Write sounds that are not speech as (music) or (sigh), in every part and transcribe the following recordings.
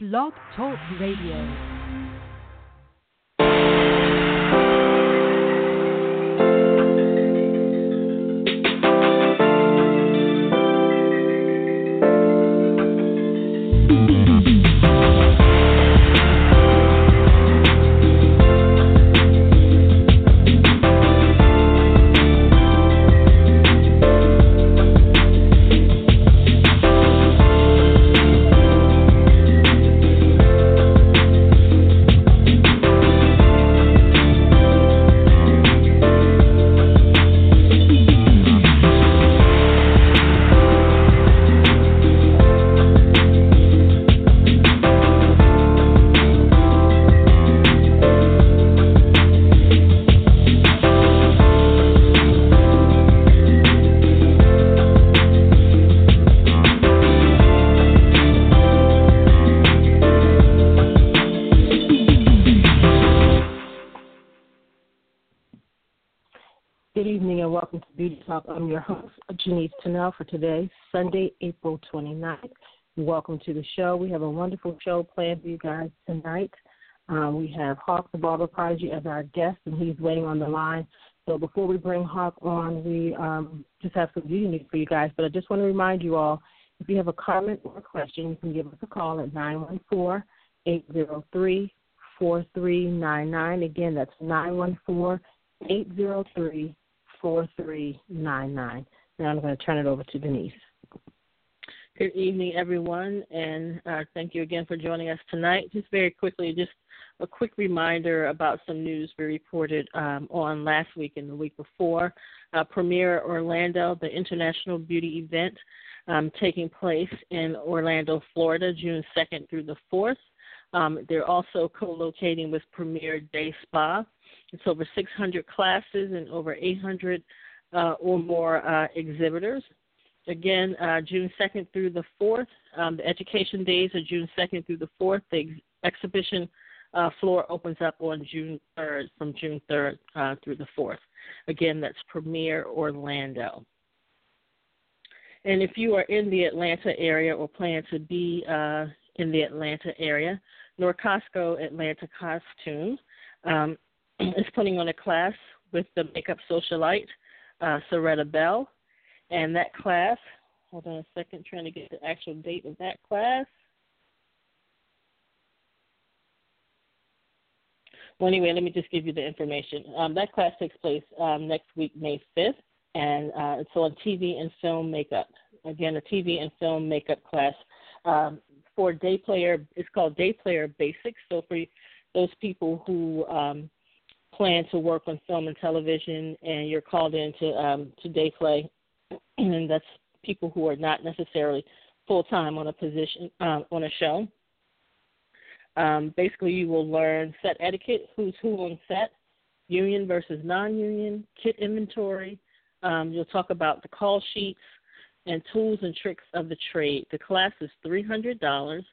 Blog Talk Radio. I'm your host, Janice Tennell, for today, Sunday, April 29th. Welcome to the show. We have a wonderful show planned for you guys tonight. Uh, we have Hawk the Barber Prodigy as our guest, and he's waiting on the line. So before we bring Hawk on, we um, just have some beauty news for you guys. But I just want to remind you all, if you have a comment or a question, you can give us a call at 914 803 4399. Again, that's 914 803 4399. Now I'm going to turn it over to Denise. Good evening, everyone, and uh, thank you again for joining us tonight. Just very quickly, just a quick reminder about some news we reported um, on last week and the week before. Uh, Premier Orlando, the international beauty event um, taking place in Orlando, Florida, June 2nd through the 4th. Um, they're also co locating with Premier Day Spa. It's over 600 classes and over 800 uh, or more uh, exhibitors. Again, uh, June 2nd through the 4th. Um, the education days are June 2nd through the 4th. The ex- exhibition uh, floor opens up on June 3rd, from June 3rd uh, through the 4th. Again, that's Premier Orlando. And if you are in the Atlanta area or plan to be uh, in the Atlanta area, Norcostco Atlanta Costume um, is putting on a class with the makeup socialite, uh, Soretta Bell. And that class, hold on a second, trying to get the actual date of that class. Well, anyway, let me just give you the information. Um, that class takes place um, next week, May 5th, and uh, it's on TV and film makeup. Again, a TV and film makeup class um, for day player. It's called Day Player Basics. So for those people who um, plan to work on film and television, and you're called in to um, to day play, (clears throat) and that's people who are not necessarily full time on a position um, on a show. Um, basically, you will learn set etiquette, who's who on set, union versus non-union, kit inventory. Um, you'll talk about the call sheets and tools and tricks of the trade. The class is three hundred dollars,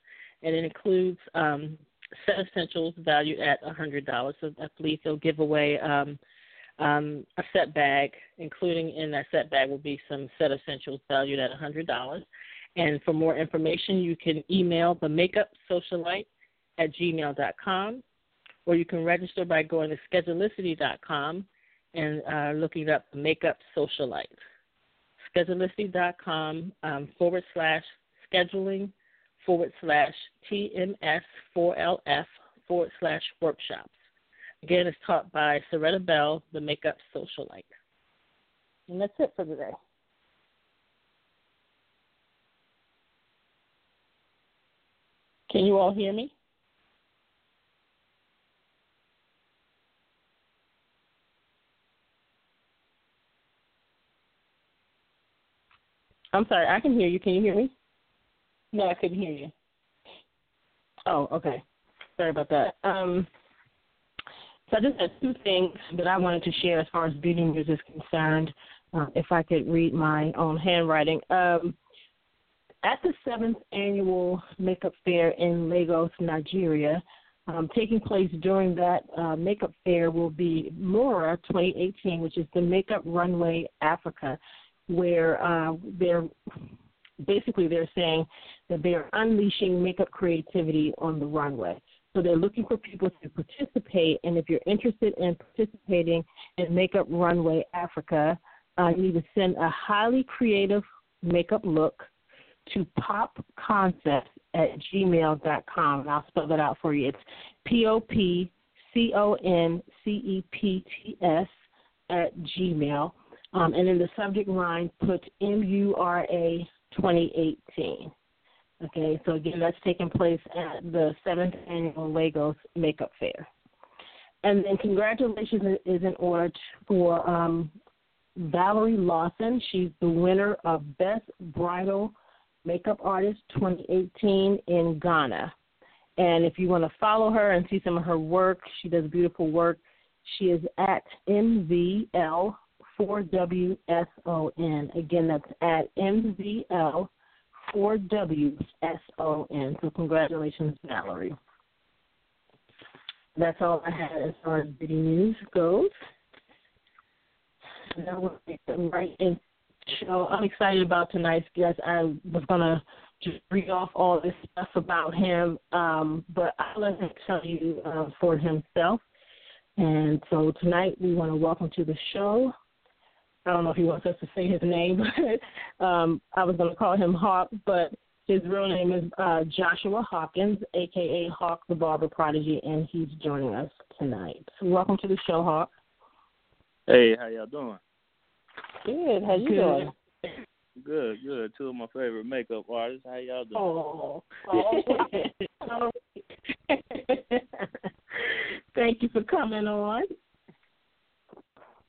and it includes um, set essentials valued at a hundred dollars. So I believe they'll give away um, um, a set bag, including in that set bag will be some set essentials valued at a hundred dollars. And for more information, you can email the makeup socialite at gmail.com, or you can register by going to schedulicity.com and uh, looking up makeup socialite. Schedulicity.com um, forward slash scheduling forward slash TMS4LF forward slash workshops. Again, it's taught by Soretta Bell, the makeup socialite. And that's it for today. Can you all hear me? I'm sorry, I can hear you. Can you hear me? No, I couldn't hear you. Oh, okay. Sorry about that. Um, so I just had two things that I wanted to share as far as beauty news is concerned. Uh, if I could read my own handwriting. Um, at the seventh annual makeup fair in Lagos, Nigeria, um, taking place during that uh, makeup fair will be Mora 2018, which is the Makeup Runway Africa, where uh, they're basically they're saying that they are unleashing makeup creativity on the runway. So they're looking for people to participate, and if you're interested in participating in Makeup Runway Africa, uh, you need to send a highly creative makeup look to popconcepts at gmail.com. And I'll spell that out for you. It's P O P C O N C E P T S at Gmail. Um, and in the subject line, put M U R A 2018. Okay, so again, that's taking place at the seventh annual Lagos Makeup Fair. And then congratulations is in order for um, Valerie Lawson. She's the winner of Best Bridal Makeup Artist 2018 in Ghana. And if you want to follow her and see some of her work, she does beautiful work. She is at MVL 4WSON. Again, that's at MVL 4WSON. So congratulations, Valerie. That's all I had as far as video news goes. Now we'll get right into show. I'm excited about tonight's guest. I was gonna just read off all this stuff about him, um, but I'll let him tell you uh, for himself. And so tonight we want to welcome to the show I don't know if he wants us to say his name, (laughs) but um, I was going to call him Hawk, but his real name is uh, Joshua Hawkins, aka Hawk the Barber Prodigy, and he's joining us tonight. So welcome to the show, Hawk. Hey, how y'all doing? Good. How you good. doing? Good, good. Two of my favorite makeup artists. How y'all doing? Oh. oh. (laughs) Thank you for coming on.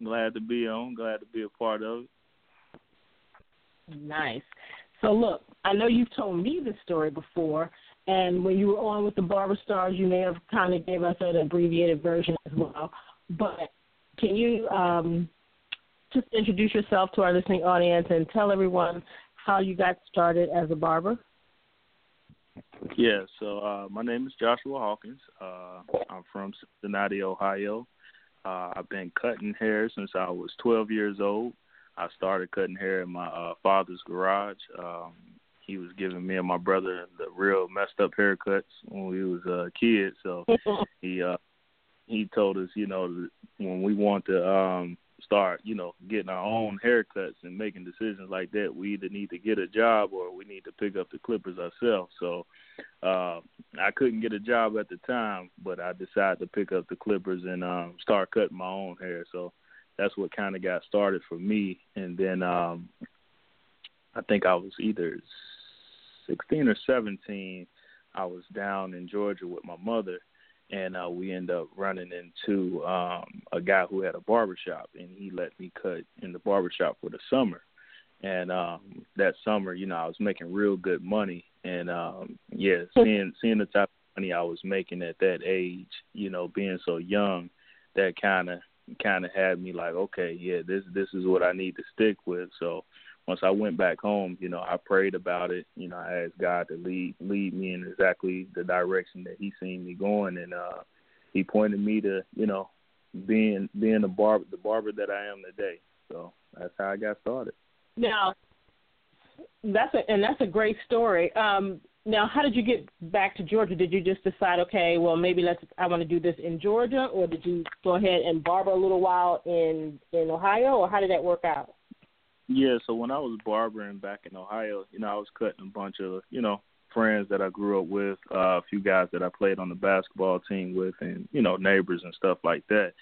Glad to be on. Glad to be a part of it. Nice. So look, I know you've told me this story before, and when you were on with the Barber Stars, you may have kind of gave us an abbreviated version as well. But can you um, just introduce yourself to our listening audience and tell everyone how you got started as a barber? Yeah, so uh, my name is Joshua Hawkins. Uh, I'm from Cincinnati, Ohio. Uh, I've been cutting hair since I was 12 years old. I started cutting hair in my uh, father's garage. Um, he was giving me and my brother the real messed up haircuts when we was uh, kids. So (laughs) he uh, he told us, you know, when we want to um, start, you know, getting our own haircuts and making decisions like that, we either need to get a job or we need to pick up the clippers ourselves. So uh, I couldn't get a job at the time, but I decided to pick up the clippers and um, start cutting my own hair. So that's what kind of got started for me. And then um, I think I was either 16 or 17. I was down in Georgia with my mother and uh, we end up running into um, a guy who had a barbershop, and he let me cut in the barbershop for the summer. And um, that summer, you know, I was making real good money, and um, yeah, seeing seeing the type of money I was making at that age, you know, being so young, that kind of kind of had me like, okay, yeah, this this is what I need to stick with. So once I went back home, you know, I prayed about it. You know, I asked God to lead lead me in exactly the direction that He seen me going, and uh, He pointed me to, you know, being being the barber the barber that I am today. So that's how I got started. Now, that's a and that's a great story. Um, now, how did you get back to Georgia? Did you just decide, okay, well, maybe let's I want to do this in Georgia, or did you go ahead and barber a little while in in Ohio, or how did that work out? Yeah, so when I was barbering back in Ohio, you know, I was cutting a bunch of, you know, friends that I grew up with, uh, a few guys that I played on the basketball team with, and you know, neighbors and stuff like that.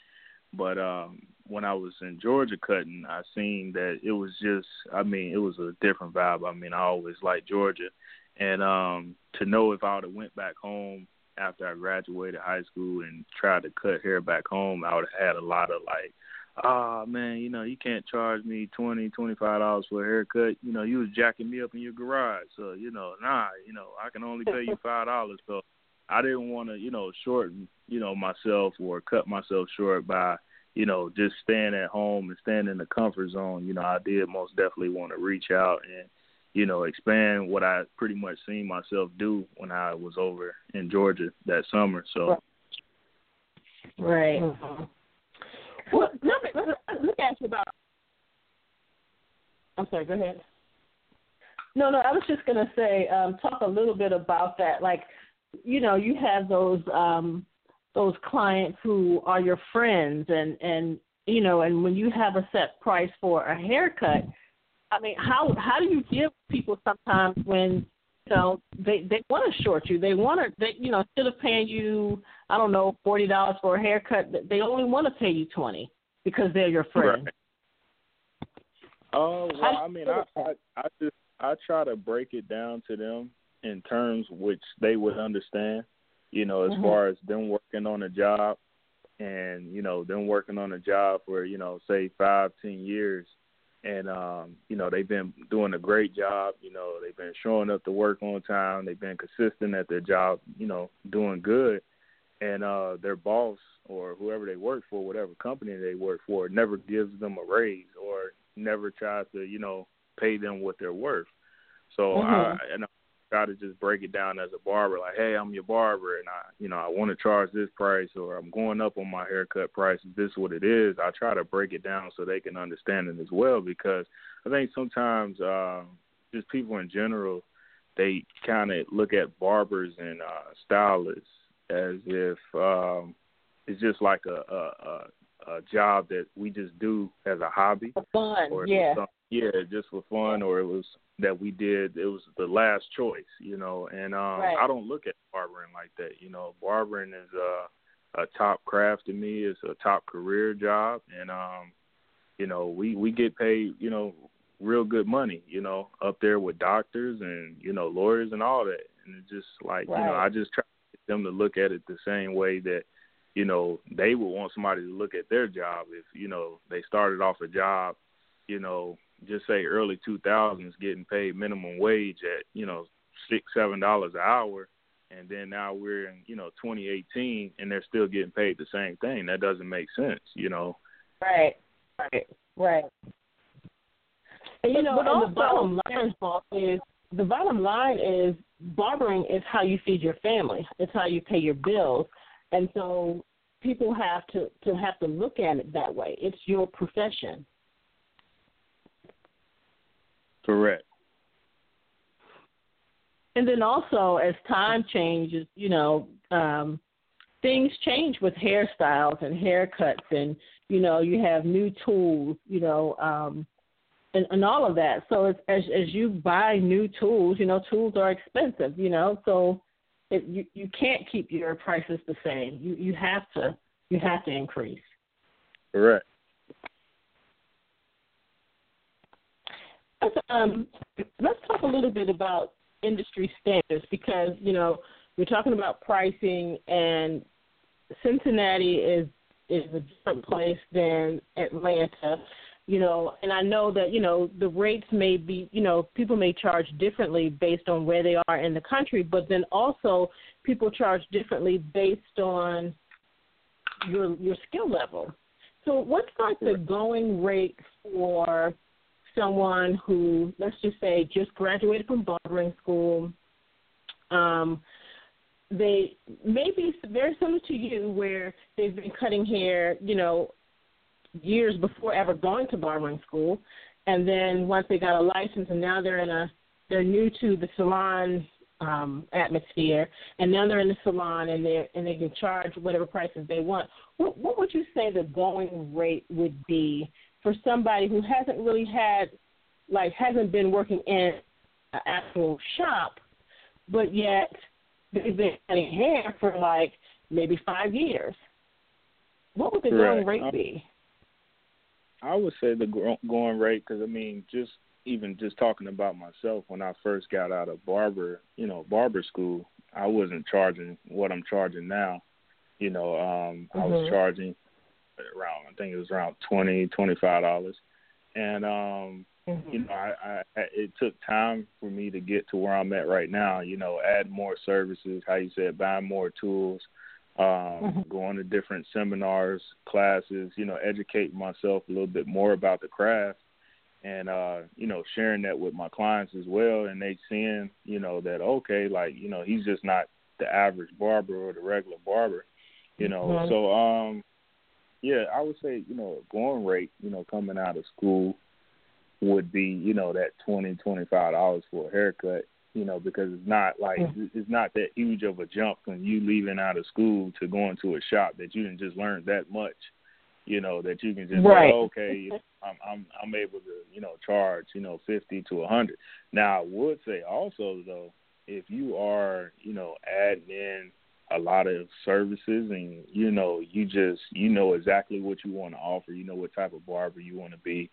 But um, when I was in Georgia cutting, I seen that it was just, I mean, it was a different vibe. I mean, I always liked Georgia, and um, to know if I would have went back home after I graduated high school and tried to cut hair back home, I would have had a lot of like oh man, you know, you can't charge me twenty, twenty five dollars for a haircut. You know, you was jacking me up in your garage. So, you know, nah, you know, I can only pay you (laughs) five dollars. So I didn't want to, you know, shorten, you know, myself or cut myself short by, you know, just staying at home and staying in the comfort zone. You know, I did most definitely want to reach out and, you know, expand what I pretty much seen myself do when I was over in Georgia that summer. So Right. Mm-hmm. Well, let me, let me ask you about. I'm sorry. Go ahead. No, no, I was just gonna say, um, talk a little bit about that. Like, you know, you have those um those clients who are your friends and and you know, and when you have a set price for a haircut, I mean, how how do you give people sometimes when know they they want to short you, they want to they you know instead of paying you I don't know forty dollars for a haircut, they only want to pay you twenty because they're your friend. Right. Oh well, I mean, I, I I just I try to break it down to them in terms which they would understand. You know, as mm-hmm. far as them working on a job, and you know them working on a job for you know say five ten years and um you know they've been doing a great job you know they've been showing up to work on time they've been consistent at their job you know doing good and uh their boss or whoever they work for whatever company they work for never gives them a raise or never tries to you know pay them what they're worth so mm-hmm. i and try to just break it down as a barber, like, hey, I'm your barber, and I, you know, I want to charge this price, or I'm going up on my haircut price. This is what it is? I try to break it down so they can understand it as well, because I think sometimes uh, just people in general, they kind of look at barbers and uh, stylists as if um, it's just like a, a, a, a job that we just do as a hobby, for fun, or yeah, yeah, just for fun, or it was that we did it was the last choice, you know. And um right. I don't look at barbering like that, you know. Barbering is a a top craft to me. It's a top career job, and um, you know, we we get paid, you know, real good money, you know, up there with doctors and you know lawyers and all that. And it's just like right. you know, I just try to get them to look at it the same way that you know they would want somebody to look at their job if you know they started off a job, you know, just say early 2000s getting paid minimum wage at you know six seven dollars an hour and then now we're in you know 2018 and they're still getting paid the same thing. That doesn't make sense you know? Right right right. And, you know but and the bottom line is the bottom line is barbering is how you feed your family. It's how you pay your bills and so people have to to have to look at it that way it's your profession Correct. And then also, as time changes, you know, um, things change with hairstyles and haircuts, and you know, you have new tools, you know, um, and, and all of that. So as, as as you buy new tools, you know, tools are expensive, you know, so it, you you can't keep your prices the same. You you have to you have to increase. Correct. um, let's talk a little bit about industry standards because you know we're talking about pricing, and Cincinnati is is a different place than Atlanta. You know, and I know that you know the rates may be, you know, people may charge differently based on where they are in the country, but then also people charge differently based on your your skill level. So, what's like the going rate for someone who, let's just say, just graduated from barbering school. Um, they may be very similar to you, where they've been cutting hair, you know, years before ever going to barbering school, and then once they got a license, and now they're in a they're new to the salon um, atmosphere, and now they're in the salon and they and they can charge whatever prices they want. What, what would you say the going rate would be for somebody who hasn't really had like hasn't been working in an actual shop, but yet they've been cutting hair for like maybe five years. What would the going rate be? I would say the going rate because I mean, just even just talking about myself when I first got out of barber, you know, barber school, I wasn't charging what I'm charging now. You know, um mm-hmm. I was mm-hmm. charging around I think it was around twenty, twenty five dollars. And um mm-hmm. you know, I, I it took time for me to get to where I'm at right now, you know, add more services, how you said, buying more tools, um, mm-hmm. going to different seminars, classes, you know, educating myself a little bit more about the craft and uh, you know, sharing that with my clients as well and they seeing, you know, that okay, like, you know, he's just not the average barber or the regular barber. You know. Mm-hmm. So um yeah, I would say, you know, going rate, you know, coming out of school, would be, you know, that twenty twenty five dollars for a haircut. You know, because it's not like it's not that huge of a jump when you leaving out of school to going to a shop that you didn't just learn that much. You know that you can just right. say, okay, I'm I'm I'm able to you know charge you know fifty to a hundred. Now I would say also though, if you are you know adding in a lot of services and you know you just you know exactly what you want to offer you know what type of barber you want to be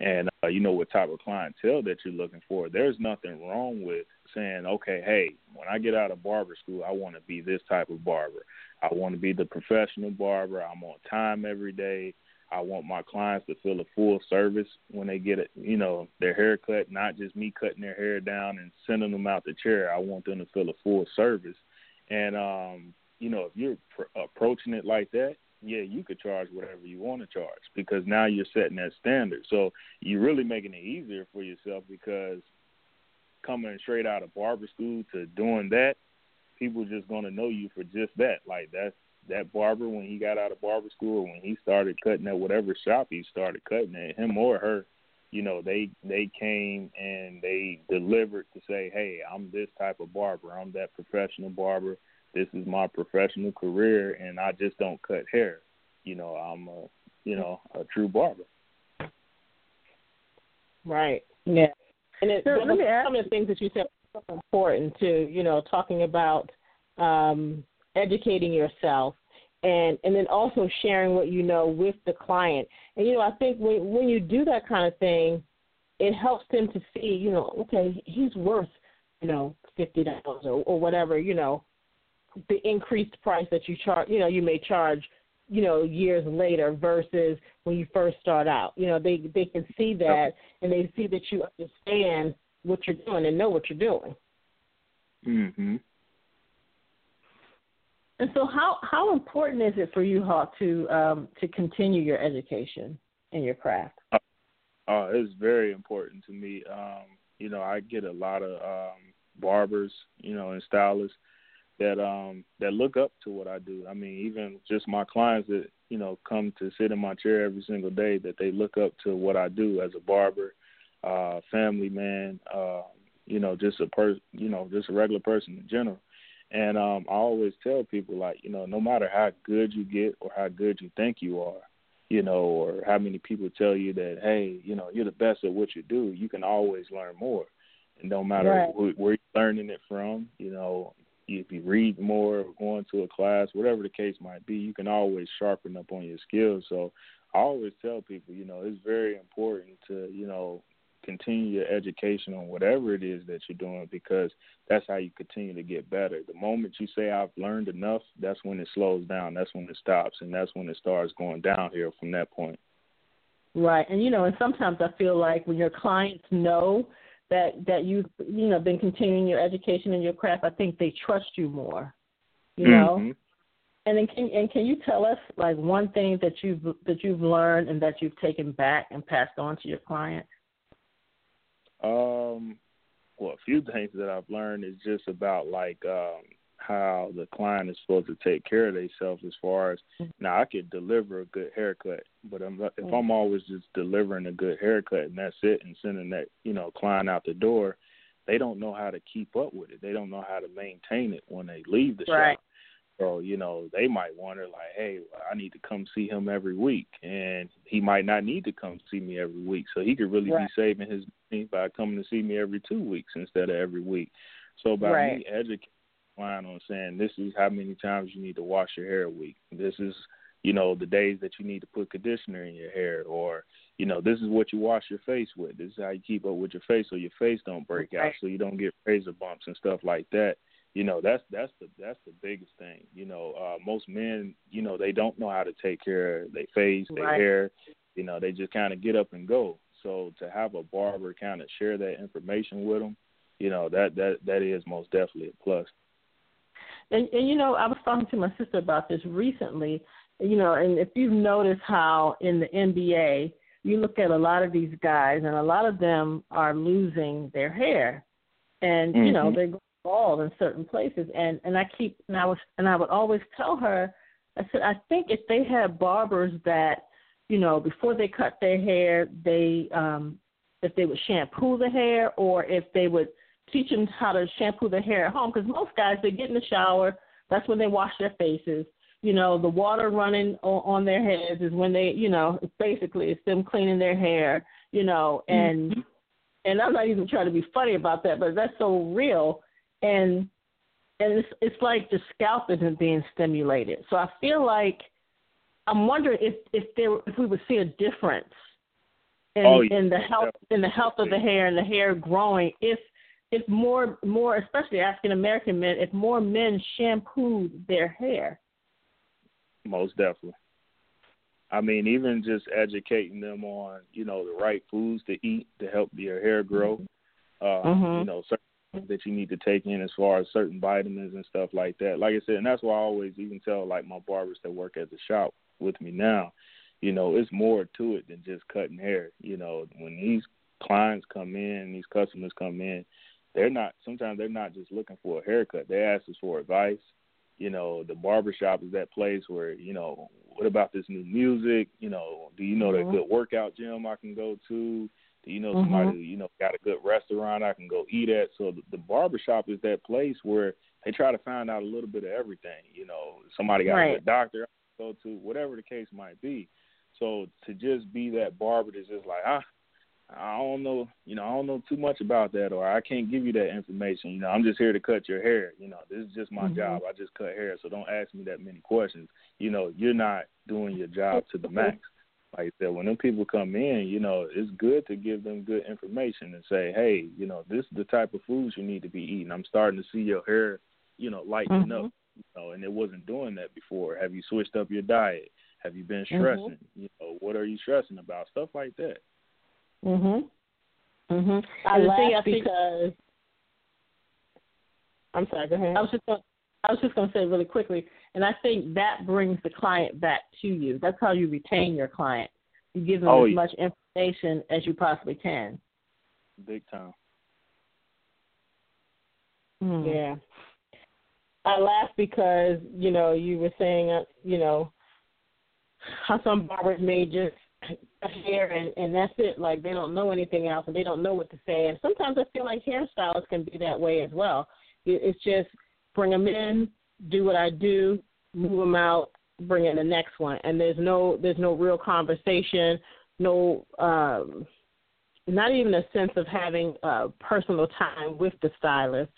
and uh, you know what type of clientele that you're looking for there's nothing wrong with saying okay hey when i get out of barber school i want to be this type of barber. I want to be the professional barber. I'm on time every day. I want my clients to feel a full service when they get it you know their haircut not just me cutting their hair down and sending them out the chair. I want them to feel a full service. And um, you know, if you're pr- approaching it like that, yeah, you could charge whatever you want to charge because now you're setting that standard. So you're really making it easier for yourself because coming straight out of barber school to doing that, people just gonna know you for just that. Like that's that barber when he got out of barber school, when he started cutting at whatever shop he started cutting at, him or her, you know, they they came and they delivered to say, hey, I'm this type of barber. I'm that professional barber. This is my professional career, and I just don't cut hair. You know, I'm a you know a true barber. Right. Yeah. And it, so let me ask some of the things that you said are so important too. You know, talking about um, educating yourself and and then also sharing what you know with the client. And you know, I think when when you do that kind of thing, it helps them to see, you know, okay, he's worth, you know, fifty dollars or, or whatever, you know, the increased price that you charge, you know, you may charge, you know, years later versus when you first start out. You know, they they can see that and they see that you understand what you're doing and know what you're doing. Mhm. And so, how how important is it for you, Hawk, to um, to continue your education in your craft? Uh, uh, it's very important to me. Um, you know, I get a lot of um, barbers, you know, and stylists that um, that look up to what I do. I mean, even just my clients that you know come to sit in my chair every single day, that they look up to what I do as a barber, uh, family man, uh, you know, just a person, you know, just a regular person in general. And um, I always tell people like, you know, no matter how good you get or how good you think you are, you know, or how many people tell you that, hey, you know, you're the best at what you do, you can always learn more. And no matter right. wh- where you're learning it from, you know, if you read more or going to a class, whatever the case might be, you can always sharpen up on your skills. So I always tell people, you know, it's very important to, you know, continue your education on whatever it is that you're doing because that's how you continue to get better. The moment you say I've learned enough, that's when it slows down. That's when it stops, and that's when it starts going downhill from that point. Right, and you know, and sometimes I feel like when your clients know that that you've you know been continuing your education and your craft, I think they trust you more. You know. Mm-hmm. And then can and can you tell us like one thing that you've that you've learned and that you've taken back and passed on to your client? Um, well, a few things that I've learned is just about like um, how the client is supposed to take care of themselves. As far as now, I could deliver a good haircut, but I'm, if I'm Mm-hmm. always just delivering a good haircut and that's it, and sending that you know client out the door, they don't know how to keep up with it. They don't know how to maintain it when they leave the right. shop. So, you know, they might wonder like, hey, I need to come see him every week and he might not need to come see me every week. So he could really right. be saving his money by coming to see me every two weeks instead of every week. So by right. me educating client on saying? This is how many times you need to wash your hair a week. This is, you know, the days that you need to put conditioner in your hair or, you know, this is what you wash your face with. This is how you keep up with your face so your face don't break out so you don't get razor bumps and stuff like that. You know that's that's the that's the biggest thing. You know uh most men you know they don't know how to take care of their face their right. hair. You know they just kind of get up and go. So to have a barber kind of share that information with them you know that that that is most definitely a plus and and you know i was talking to my sister about this recently you know and if you've noticed how in the nba you look at a lot of these guys and a lot of them are losing their hair and mm-hmm. you know they're bald in certain places and and I keep and I was and I would always tell her I said I think if they had barbers that you know before they cut their hair they um if they would shampoo the hair or if they would teach them how to shampoo their hair at home. Because most guys, they get in the shower. That's when they wash their faces. You know, the water running on, on their heads is when they, you know, it's basically it's them cleaning their hair. You know, and mm-hmm. and I'm not even trying to be funny about that, but that's so real. And and it's it's like the scalp isn't being stimulated. So I feel like I'm wondering if if there if we would see a difference in oh, yeah. in the health in the health of the hair and the hair growing if if more more especially African American men if more men shampooed their hair. Most definitely. I mean, even just educating them on, you know, the right foods to eat to help your hair grow. Uh, mm-hmm. You know, certain that you need to take in as far as certain vitamins and stuff like that. Like I said, and that's why I always even tell like my barbers that work at the shop with me now, you know, it's more to it than just cutting hair. You know, when these clients come in, these customers come in, they're not sometimes they're not just looking for a haircut. They ask us for advice. You know, the barbershop is that place where, you know, what about this new music? You know, do you know mm-hmm. that good workout gym I can go to? Do you know somebody mm-hmm. who, you know, got a good restaurant I can go eat at? So the, the barbershop is that place where they try to find out a little bit of everything. You know, somebody got right. a doctor go to, whatever the case might be. So to just be that barber that's just like, ah, I don't know, you know, I don't know too much about that, or I can't give you that information. You know, I'm just here to cut your hair. You know, this is just my mm-hmm. job. I just cut hair, so don't ask me that many questions. You know, you're not doing your job to the max. Like I said, when them people come in, you know, it's good to give them good information and say, hey, you know, this is the type of foods you need to be eating. I'm starting to see your hair, you know, lighten mm-hmm. up you know, and it wasn't doing that before. Have you switched up your diet? Have you been Mm-hmm. stressing? Mm-hmm. You know, what are you stressing about? Stuff like that. Mhm. Mhm. I and laugh thing because I'm sorry. Go ahead. I was just gonna, I was just going to say really quickly, and I think that brings the client back to you. That's how you retain your client. You give them oh, as yeah. much information as you possibly can. Big time. Mm. Yeah. I laugh because you know you were saying uh, you know how some barbers may just hair and and that's it like they don't know anything else and they don't know what to say and sometimes I feel like hairstylists can be that way as well. It, it's just bring them in, do what I do, move them out, bring in the next one, and there's no there's no real conversation, no um, not even a sense of having uh, personal time with the stylist.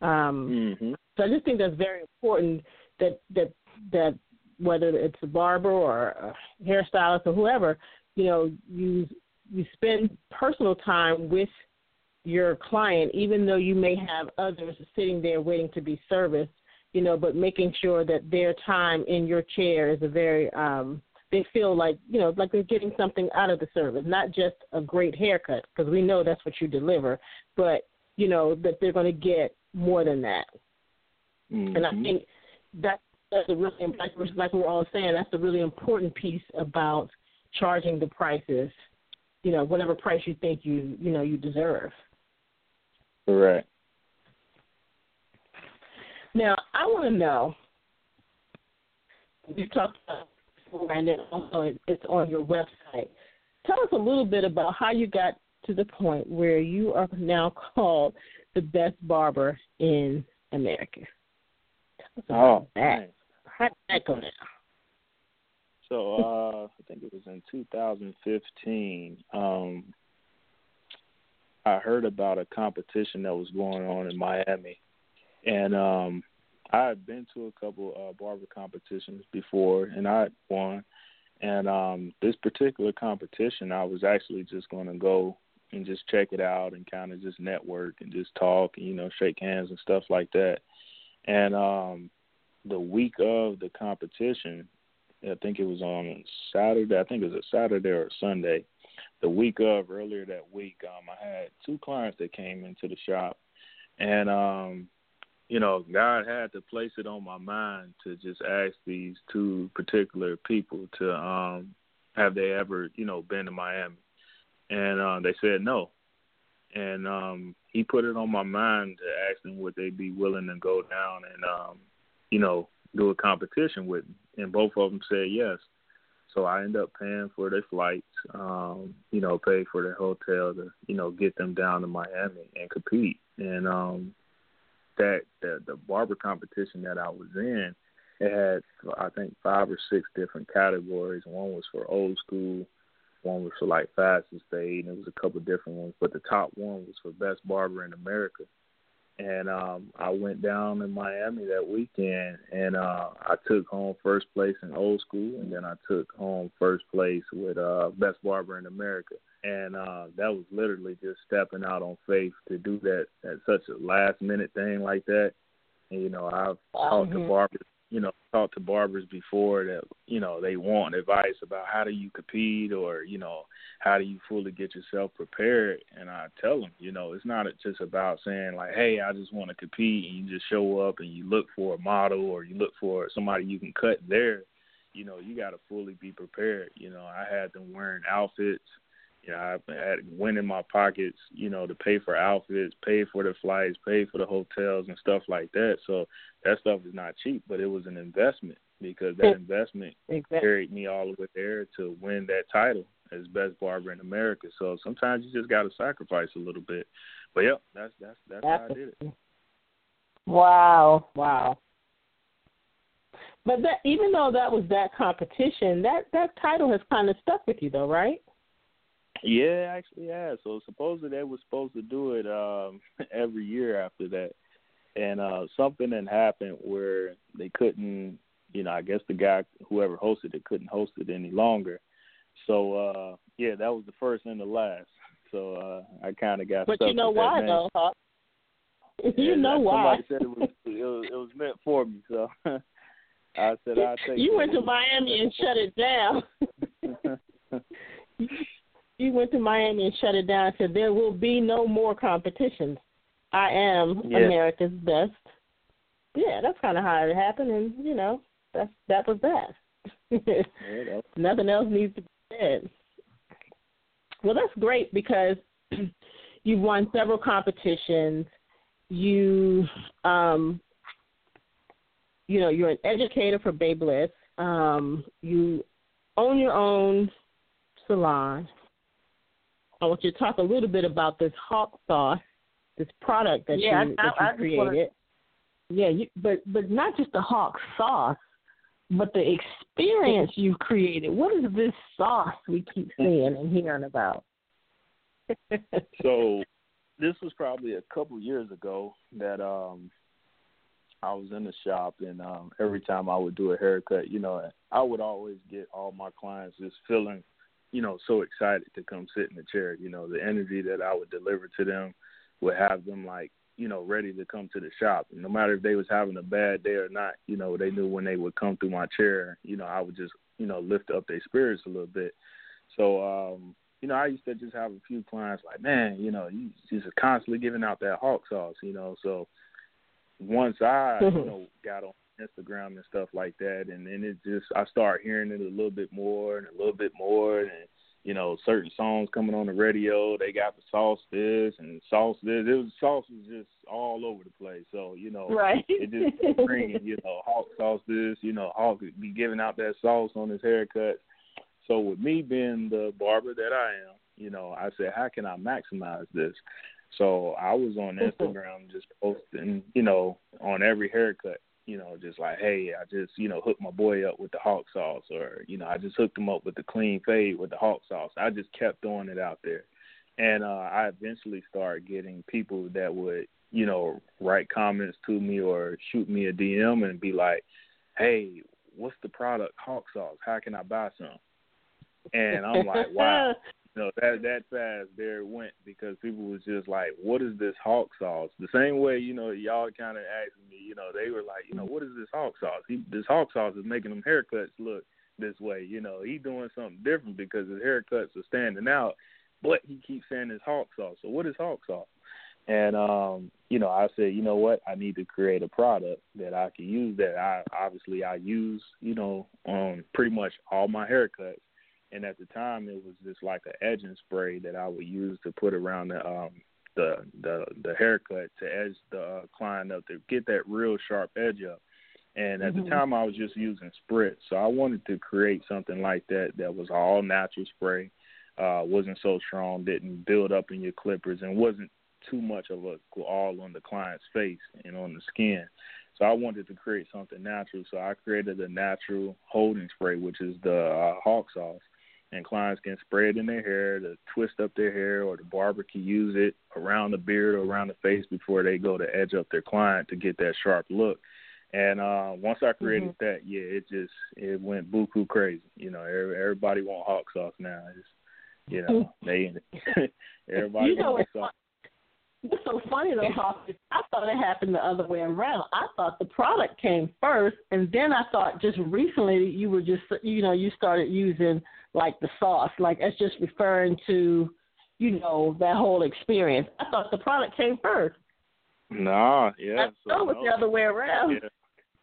Um, mm-hmm. So I just think that's very important that that that whether it's a barber or a hairstylist or whoever, you know, you you spend personal time with your client, even though you may have others sitting there waiting to be serviced, you know, but making sure that their time in your chair is a very um they feel like you know like they're getting something out of the service, not just a great haircut because we know that's what you deliver, but you know that they're going to get more than that. Mm-hmm. And I think that that's a really like we're, like we're all saying that's a really important piece about charging the prices. You know, whatever price you think you you know you deserve. Correct. Now I want to know. You talked about before, and then also it's on your website. Tell us a little bit about how you got to the point where you are now called the best barber in America. Oh, that. nice. How did that go down? So uh, I think it was in 2015. Um, I heard about a competition that was going on in Miami, and um, I had been to a couple uh, barber competitions before, and I won. And um, this particular competition, I was actually just going to go and just check it out and kind of just network and just talk and you know shake hands and stuff like that. And um, the week of the competition, I think it was on Saturday. I think it was a Saturday or Sunday. The week of, earlier that week, um, I had two clients that came into the shop, and um, you know, God had to place it on my mind to just ask these two particular people to um, have they ever, you know, been to Miami, and uh, they said no, and um, he put it on my mind to ask them would they be willing to go down and um, you know, do a competition with me. And both of them said yes. So I ended up paying for their flights um, you know, pay for their hotel to, you know, get them down to Miami and compete. And um that the the barber competition that I was in, it had I think five or six different categories. One was for old school, one was for like fastest fade, and it was a couple different ones. But the top one was for best barber in America and um I went down in Miami that weekend and uh I took home first place in old school and then I took home first place with uh best barber in America. And uh that was literally just stepping out on faith to do that at such a last minute thing like that. And you know, I've talked to barbers you know, talked to barbers before that, you know, they want advice about how do you compete or, you know, how do you fully get yourself prepared. And I tell them, you know, it's not just about saying like, hey, I just want to compete and you just show up and you look for a model or you look for somebody you can cut there. You know, you got to fully be prepared. You know, I had them wearing outfits – you know, I had went in my pockets, you know, to pay for outfits, pay for the flights, pay for the hotels and stuff like that. So that stuff is not cheap, but it was an investment because that investment exactly. carried me all the way there to win that title as best barber in America. So sometimes you just got to sacrifice a little bit. But yeah, that's that's that's how I did it. Wow, wow. But that even though that was that competition, that that title has kind of stuck with you though, right? Yeah, actually, yeah. So supposedly they were supposed to do it um (laughs) every year after that, and uh something had happened where they couldn't. You know, I guess the guy whoever hosted it couldn't host it any longer. So uh yeah, that was the first and the last. So uh I kind of got. But you know why though, huh? (laughs) You know why? Somebody said it was it was, it was meant for me, so (laughs) I said I take. You went to Miami and shut it down. You went to Miami and shut it down and said there will be no more competitions. I am. America's best. Yeah, that's kind of how it happened, and you know that's that was that. yeah, (laughs) Nothing else needs to be said. Well, that's great because (clears throat) you've won several competitions. You, um, you know, you're an educator for Babyliss. Um, you own your own salon. I want you to talk a little bit about this hawk sauce, this product that yeah, you I, that I, you created. Wanna, yeah, you, but but not just the hawk sauce, but the experience you've created. What is this sauce we keep seeing and hearing about? (laughs) so, this was probably a couple years ago that um I was in the shop and um every time I would do a haircut, you know, I would always get all my clients just feeling you know, so excited to come sit in the chair. You know, the energy that I would deliver to them would have them like, you know, ready to come to the shop. And no matter if they was having a bad day or not, you know, they knew when they would come through my chair, you know, I would just, you know, lift up their spirits a little bit. So, um, you know, I used to just have a few clients like, man, you know, you just constantly giving out that hawk sauce, you know. So once I, you (laughs) know, got on Instagram and stuff like that, and then it just I start hearing it a little bit more and a little bit more, and you know certain songs coming on the radio. They got the sauce this and sauce this. It was sauce was just all over the place. So you know, right. it just bringing you know Hawk sauce this. You know, Hawk be giving out that sauce on his haircut. So with me being the barber that I am, you know, I said, how can I maximize this? So I was on (laughs) Instagram just posting, you know, on every haircut you know, just like, hey, I just, you know, hooked my boy up with the hawk sauce, or you know, I just hooked him up with the clean fade with the hawk sauce. I just kept throwing it out there, and uh, I eventually started getting people that would, you know, write comments to me or shoot me a DM and be like, hey, what's the product hawk sauce? How can I buy some? And I'm like, (laughs) wow, know that that fast there went because people was just like, "What is this hawk sauce?" The same way you know y'all kind of asked me, you know, they were like, you know, what is this hawk sauce? He, this hawk sauce is making them haircuts look this way. You know, he doing something different because his haircuts are standing out, but he keeps saying it's hawk sauce. So what is hawk sauce? And um, you know, I said, you know what, I need to create a product that I can use that I obviously I use, you know, on pretty much all my haircuts and at the time it was just like an edging spray that I would use to put around the um the the the haircut to edge the uh, client up to get that real sharp edge up. And at mm-hmm. the time I was just using spritz, so I wanted to create something like that that was all natural spray. uh, wasn't so strong, didn't build up in your clippers, and wasn't too much of a all on the client's face and on the skin. So I wanted to create something natural. So I created a natural holding spray, which is the uh, hawk sauce. And clients can spray it in their hair to twist up their hair, or the barber can use it around the beard or around the face before they go to edge up their client to get that sharp look. And uh once I created mm-hmm. that, yeah, it just it went buku crazy. You know, everybody want hawk sauce now. It's you know, (laughs) they (laughs) everybody you know, wants sauce. (laughs) It's so funny though. I thought it happened the other way around. I thought the product came first, and then I thought just recently you were just you know you started using like the sauce, like it's just referring to you know that whole experience. I thought the product came first. Nah, yeah. I so, it was the other way around. Yeah,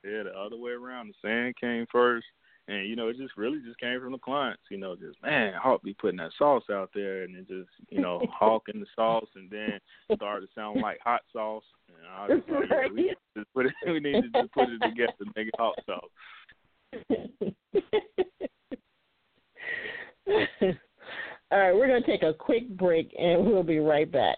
yeah, the other way around. The sand came first, and you know it just really just came from the clients. You know, just man, Hawk be putting that sauce out there, and then just you know (laughs) hawking the sauce, and then started to sound like hot sauce. And I was like, yeah, we, need to put it, (laughs) we need to just put it together make it hot sauce. (laughs) All right, we're going to take a quick break and we'll be right back.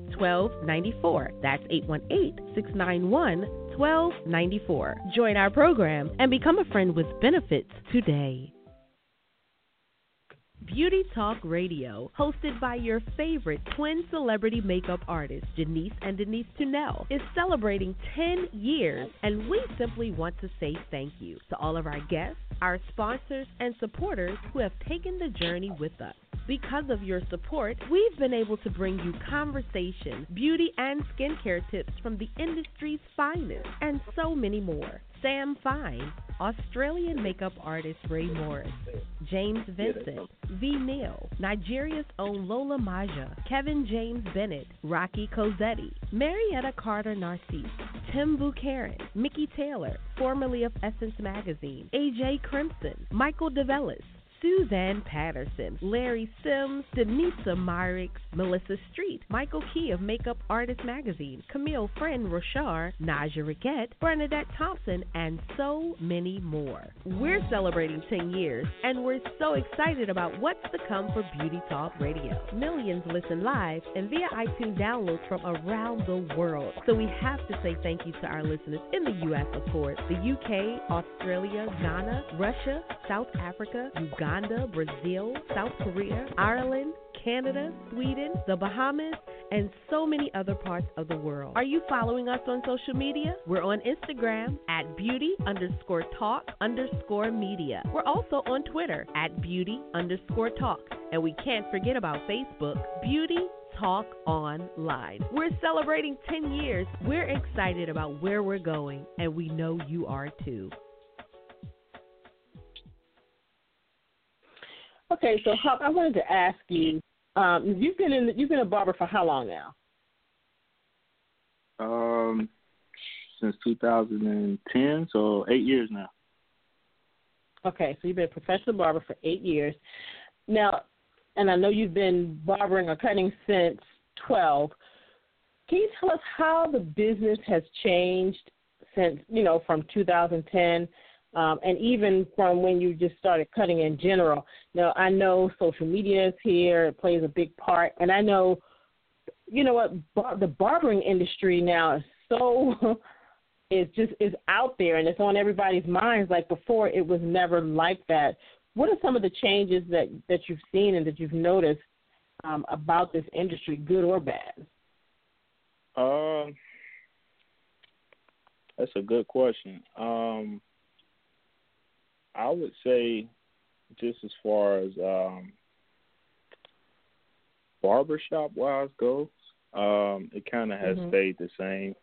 1294. That's 818 691 1294. Join our program and become a friend with benefits today. Beauty Talk Radio, hosted by your favorite twin celebrity makeup artists, Janice and Denise Tunnell, is celebrating 10 years, and we simply want to say thank you to all of our guests, our sponsors, and supporters who have taken the journey with us. Because of your support, we've been able to bring you conversation, beauty, and skincare tips from the industry's finest, and so many more. Sam Fine, Australian makeup artist Ray Morris, James Vincent, V. Neal, Nigeria's own Lola Maja, Kevin James Bennett, Rocky Cosetti, Marietta Carter Narcisse, Tim Buchanan, Mikki Taylor, formerly of Essence Magazine, AJ Crimson, Michael DeVellis, Suzanne Patterson, Larry Sims, Denisa Myrick, Melissa Street, Michael Key of Makeup Artist Magazine, Camille Friend Rochard, Naja Riquette, Bernadette Thompson, and so many more. We're celebrating 10 years, and we're so excited about what's to come for Beauty Talk Radio. Millions listen live and via iTunes downloads from around the world. So we have to say thank you to our listeners in the U.S., of course, the UK, Australia, Ghana, Russia, South Africa, Uganda. Uganda, Brazil, South Korea, Ireland, Canada, Sweden, the Bahamas, and so many other parts of the world. Are you following us on social media? We're on Instagram at beauty underscore talk underscore media. We're also on Twitter at beauty underscore talk. And we can't forget about Facebook, Beauty Talk Online. We're celebrating 10 years. We're excited about where we're going, and we know you are too. Okay, so Hawk, I wanted to ask you. Um, you've been in you've been a barber for how long now? Um, since 2010, so eight years now. Okay, so you've been a professional barber for eight years. Now, and I know you've been barbering or cutting since 12. Can you tell us how the business has changed since, you know, from 2010 um, and even from when you just started cutting in general. Now, I know social media is here; it plays a big part, and I know, you know what, bar- the barbering industry now is so (laughs) is just is out there and it's on everybody's minds. Like before, it was never like that. What are some of the changes that that you've seen and that you've noticed um, about this industry, good or bad? Um, that's a good question. Um, I would say, just as far as um, barbershop wise goes, um, it kind of has mm-hmm. stayed the same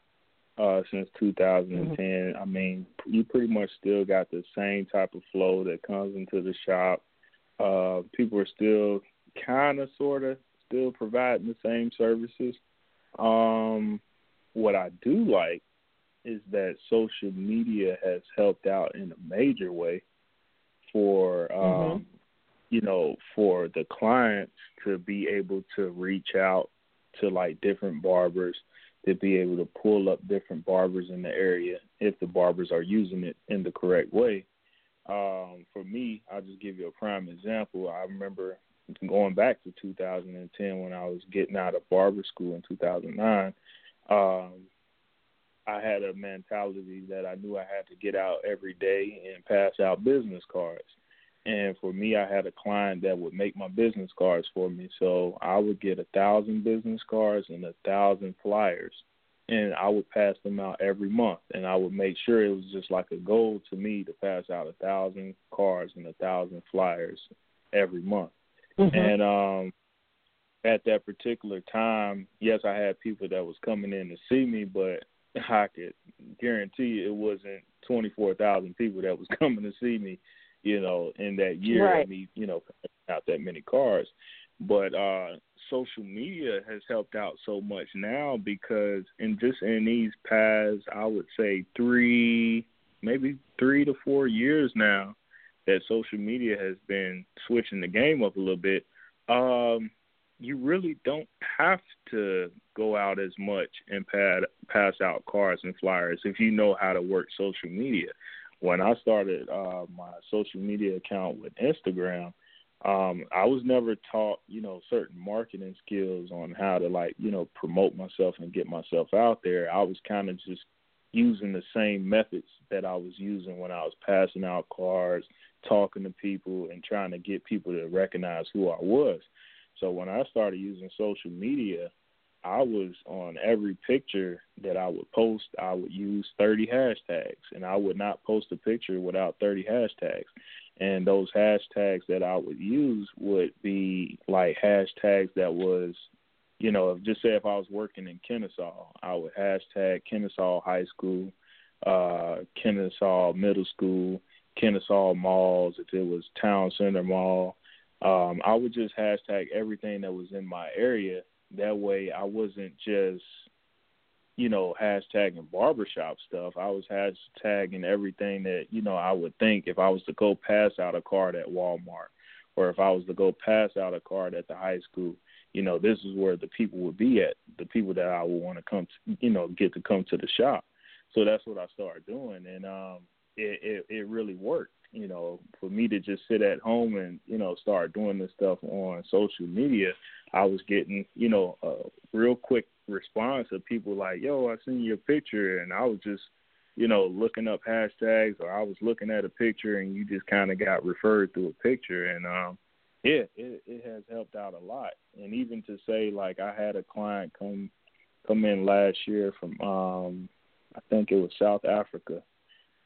uh, since 2010. Mm-hmm. I mean, you pretty much still got the same type of flow that comes into the shop. Uh, people are still kind of, sort of, still providing the same services. Um, what I do like is that social media has helped out in a major way for um, mm-hmm. you know for the clients to be able to reach out to like different barbers to be able to pull up different barbers in the area if the barbers are using it in the correct way. Um, for me, I'll just give you a prime example. I remember going back to 2010 when I was getting out of barber school in 2009. Um, I had a mentality that I knew I had to get out every day and pass out business cards. And for me, I had a client that would make my business cards for me. So I would get a thousand business cards and a thousand flyers, and I would pass them out every month. And I would make sure it was just like a goal to me to pass out a thousand cards and a thousand flyers every month. Mm-hmm. And um, at that particular time, yes, I had people that was coming in to see me, but I could guarantee it wasn't twenty four thousand people that was (laughs) coming to see me you know, in that year right. me, you know, out that many cars. But uh social media has helped out so much now because in just in these past I would say three maybe three to four years now that social media has been switching the game up a little bit, um, you really don't have to go out as much and pad, pass out cards and flyers if you know how to work social media when I started uh, my social media account with Instagram, um, I was never taught, you know, certain marketing skills on how to like, you know, promote myself and get myself out there. I was kind of just using the same methods that I was using when I was passing out cards, talking to people, and trying to get people to recognize who I was. So when I started using social media, I was on every picture that I would post, I would use 30 hashtags, and I would not post a picture without 30 hashtags. And those hashtags that I would use would be like hashtags that was, you know, just say if I was working in Kennesaw, I would hashtag Kennesaw High School, uh, Kennesaw Middle School, Kennesaw Malls, if it was Town Center Mall. Um, I would just hashtag everything that was in my area that way, I wasn't just, you know, hashtagging barbershop stuff. I was hashtagging everything that, you know, I would think if I was to go pass out a card at Walmart or if I was to go pass out a card at the high school, you know, this is where the people would be at, the people that I would want to come to, you know, get to come to the shop. So that's what I started doing. And, um, it, it, it really worked you know, for me to just sit at home and, you know, start doing this stuff on social media, I was getting, you know, a real quick response of people like, yo, I seen your picture. And I was just, you know, looking up hashtags or I was looking at a picture and you just kind of got referred through a picture. And, um, yeah, it, it has helped out a lot. And even to say, like, I had a client come, come in last year from, um, I think it was South Africa.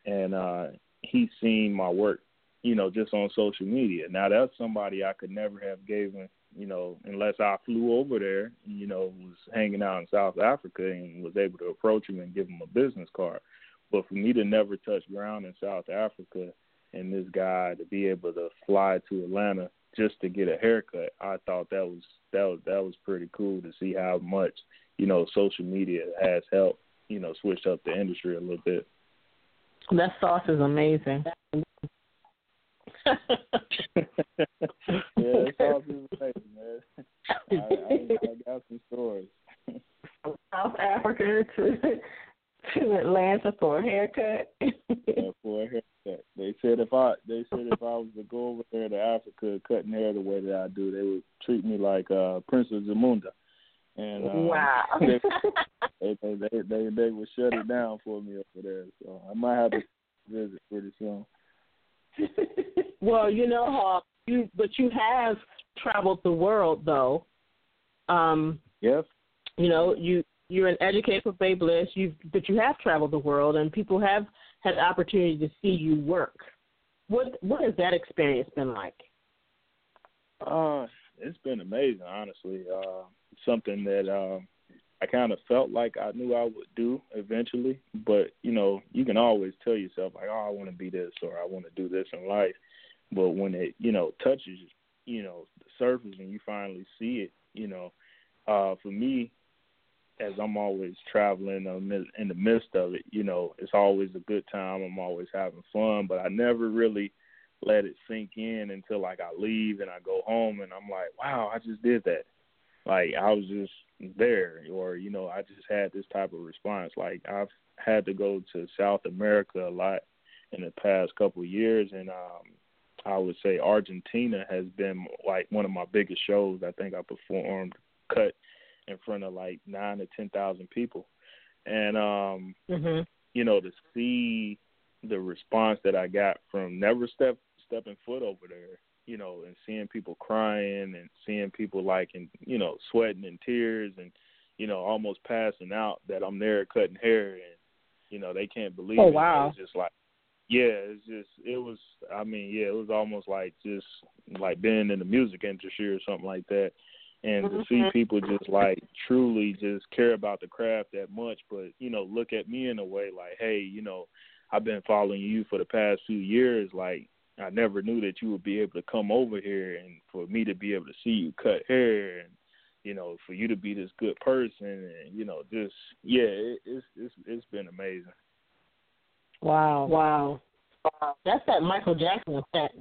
And, uh, he's seen my work, you know, just on social media. Now that's somebody I could never have given, you know, unless I flew over there, you know, was hanging out in South Africa and was able to approach him and give him a business card. But for me to never touch ground in South Africa and this guy to be able to fly to Atlanta just to get a haircut, I thought that was that was that was pretty cool to see how much, you know, social media has helped, you know, switch up the industry a little bit. That sauce is amazing. yeah, that sauce is amazing, man. I, I, I got some stories. South Africa to to Atlanta for a haircut. yeah, for a haircut. They said if I they said if I was to go over there to Africa cutting hair the way that I do, they would treat me like uh Princess Zamunda. And uh, wow, (laughs) they, they, they they they would shut it down for me over there. So I might have to visit pretty soon. (laughs) well, you know, Hawk, you but you have traveled the world though. Um, yes. You know, you you're an educator for Babyliss, you but you have traveled the world, and people have had the opportunity to see you work. What what has that experience been like? Uh, it's been amazing, honestly. Uh, something that uh, I kind of felt like I knew I would do eventually, but you know, you can always tell yourself like, oh, I want to be this or I want to do this in life. But when it, you know, touches, you know, the surface and you finally see it, you know, uh, for me, as I'm always traveling in the midst of it, you know, it's always a good time. I'm always having fun, but I never really let it sink in until like I leave and I go home and I'm like, wow, I just did that. Like I was just there, or you know, I just had this type of response. Like I've had to go to South America a lot in the past couple of years, and um, I would say Argentina has been like one of my biggest shows. I think I performed cut in front of like nine to ten thousand people, and um, mm-hmm. you know to see the response that I got from never step stepping foot over there, you know, and seeing people crying and seeing people like and you know sweating in tears and you know almost passing out that I'm there cutting hair and you know they can't believe oh, it. Wow. It's just like yeah, it's just it was I mean, yeah, it was almost like just like being in the music industry or something like that and to see Mm-hmm. people just like truly just care about the craft that much but you know look at me in a way like hey you know i've been following you for the past few years like i never knew that you would be able to come over here and for me to be able to see you cut hair and you know for you to be this good person and you know just yeah it, it's it's it's been amazing. Wow. Wow. That's that michael jackson effect.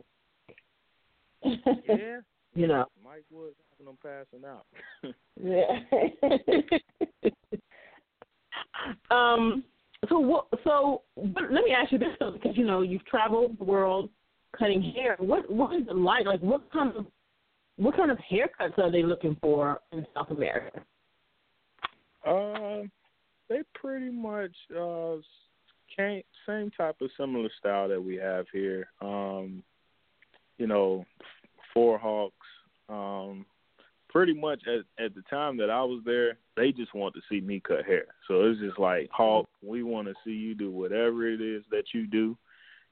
Yeah. (laughs) You know. Mike was having them passing out. Yeah. (laughs) Um so what so but let me ask you this though because you know you've traveled the world cutting hair what what is it like like what kind of what kind of haircuts are they looking for in south america uh they pretty much uh came, same type of similar style that we have here um you know faux hawks um pretty much at at the time that I was there, they just want to see me cut hair. So it's just like Hawk, we want to see you do whatever it is that you do.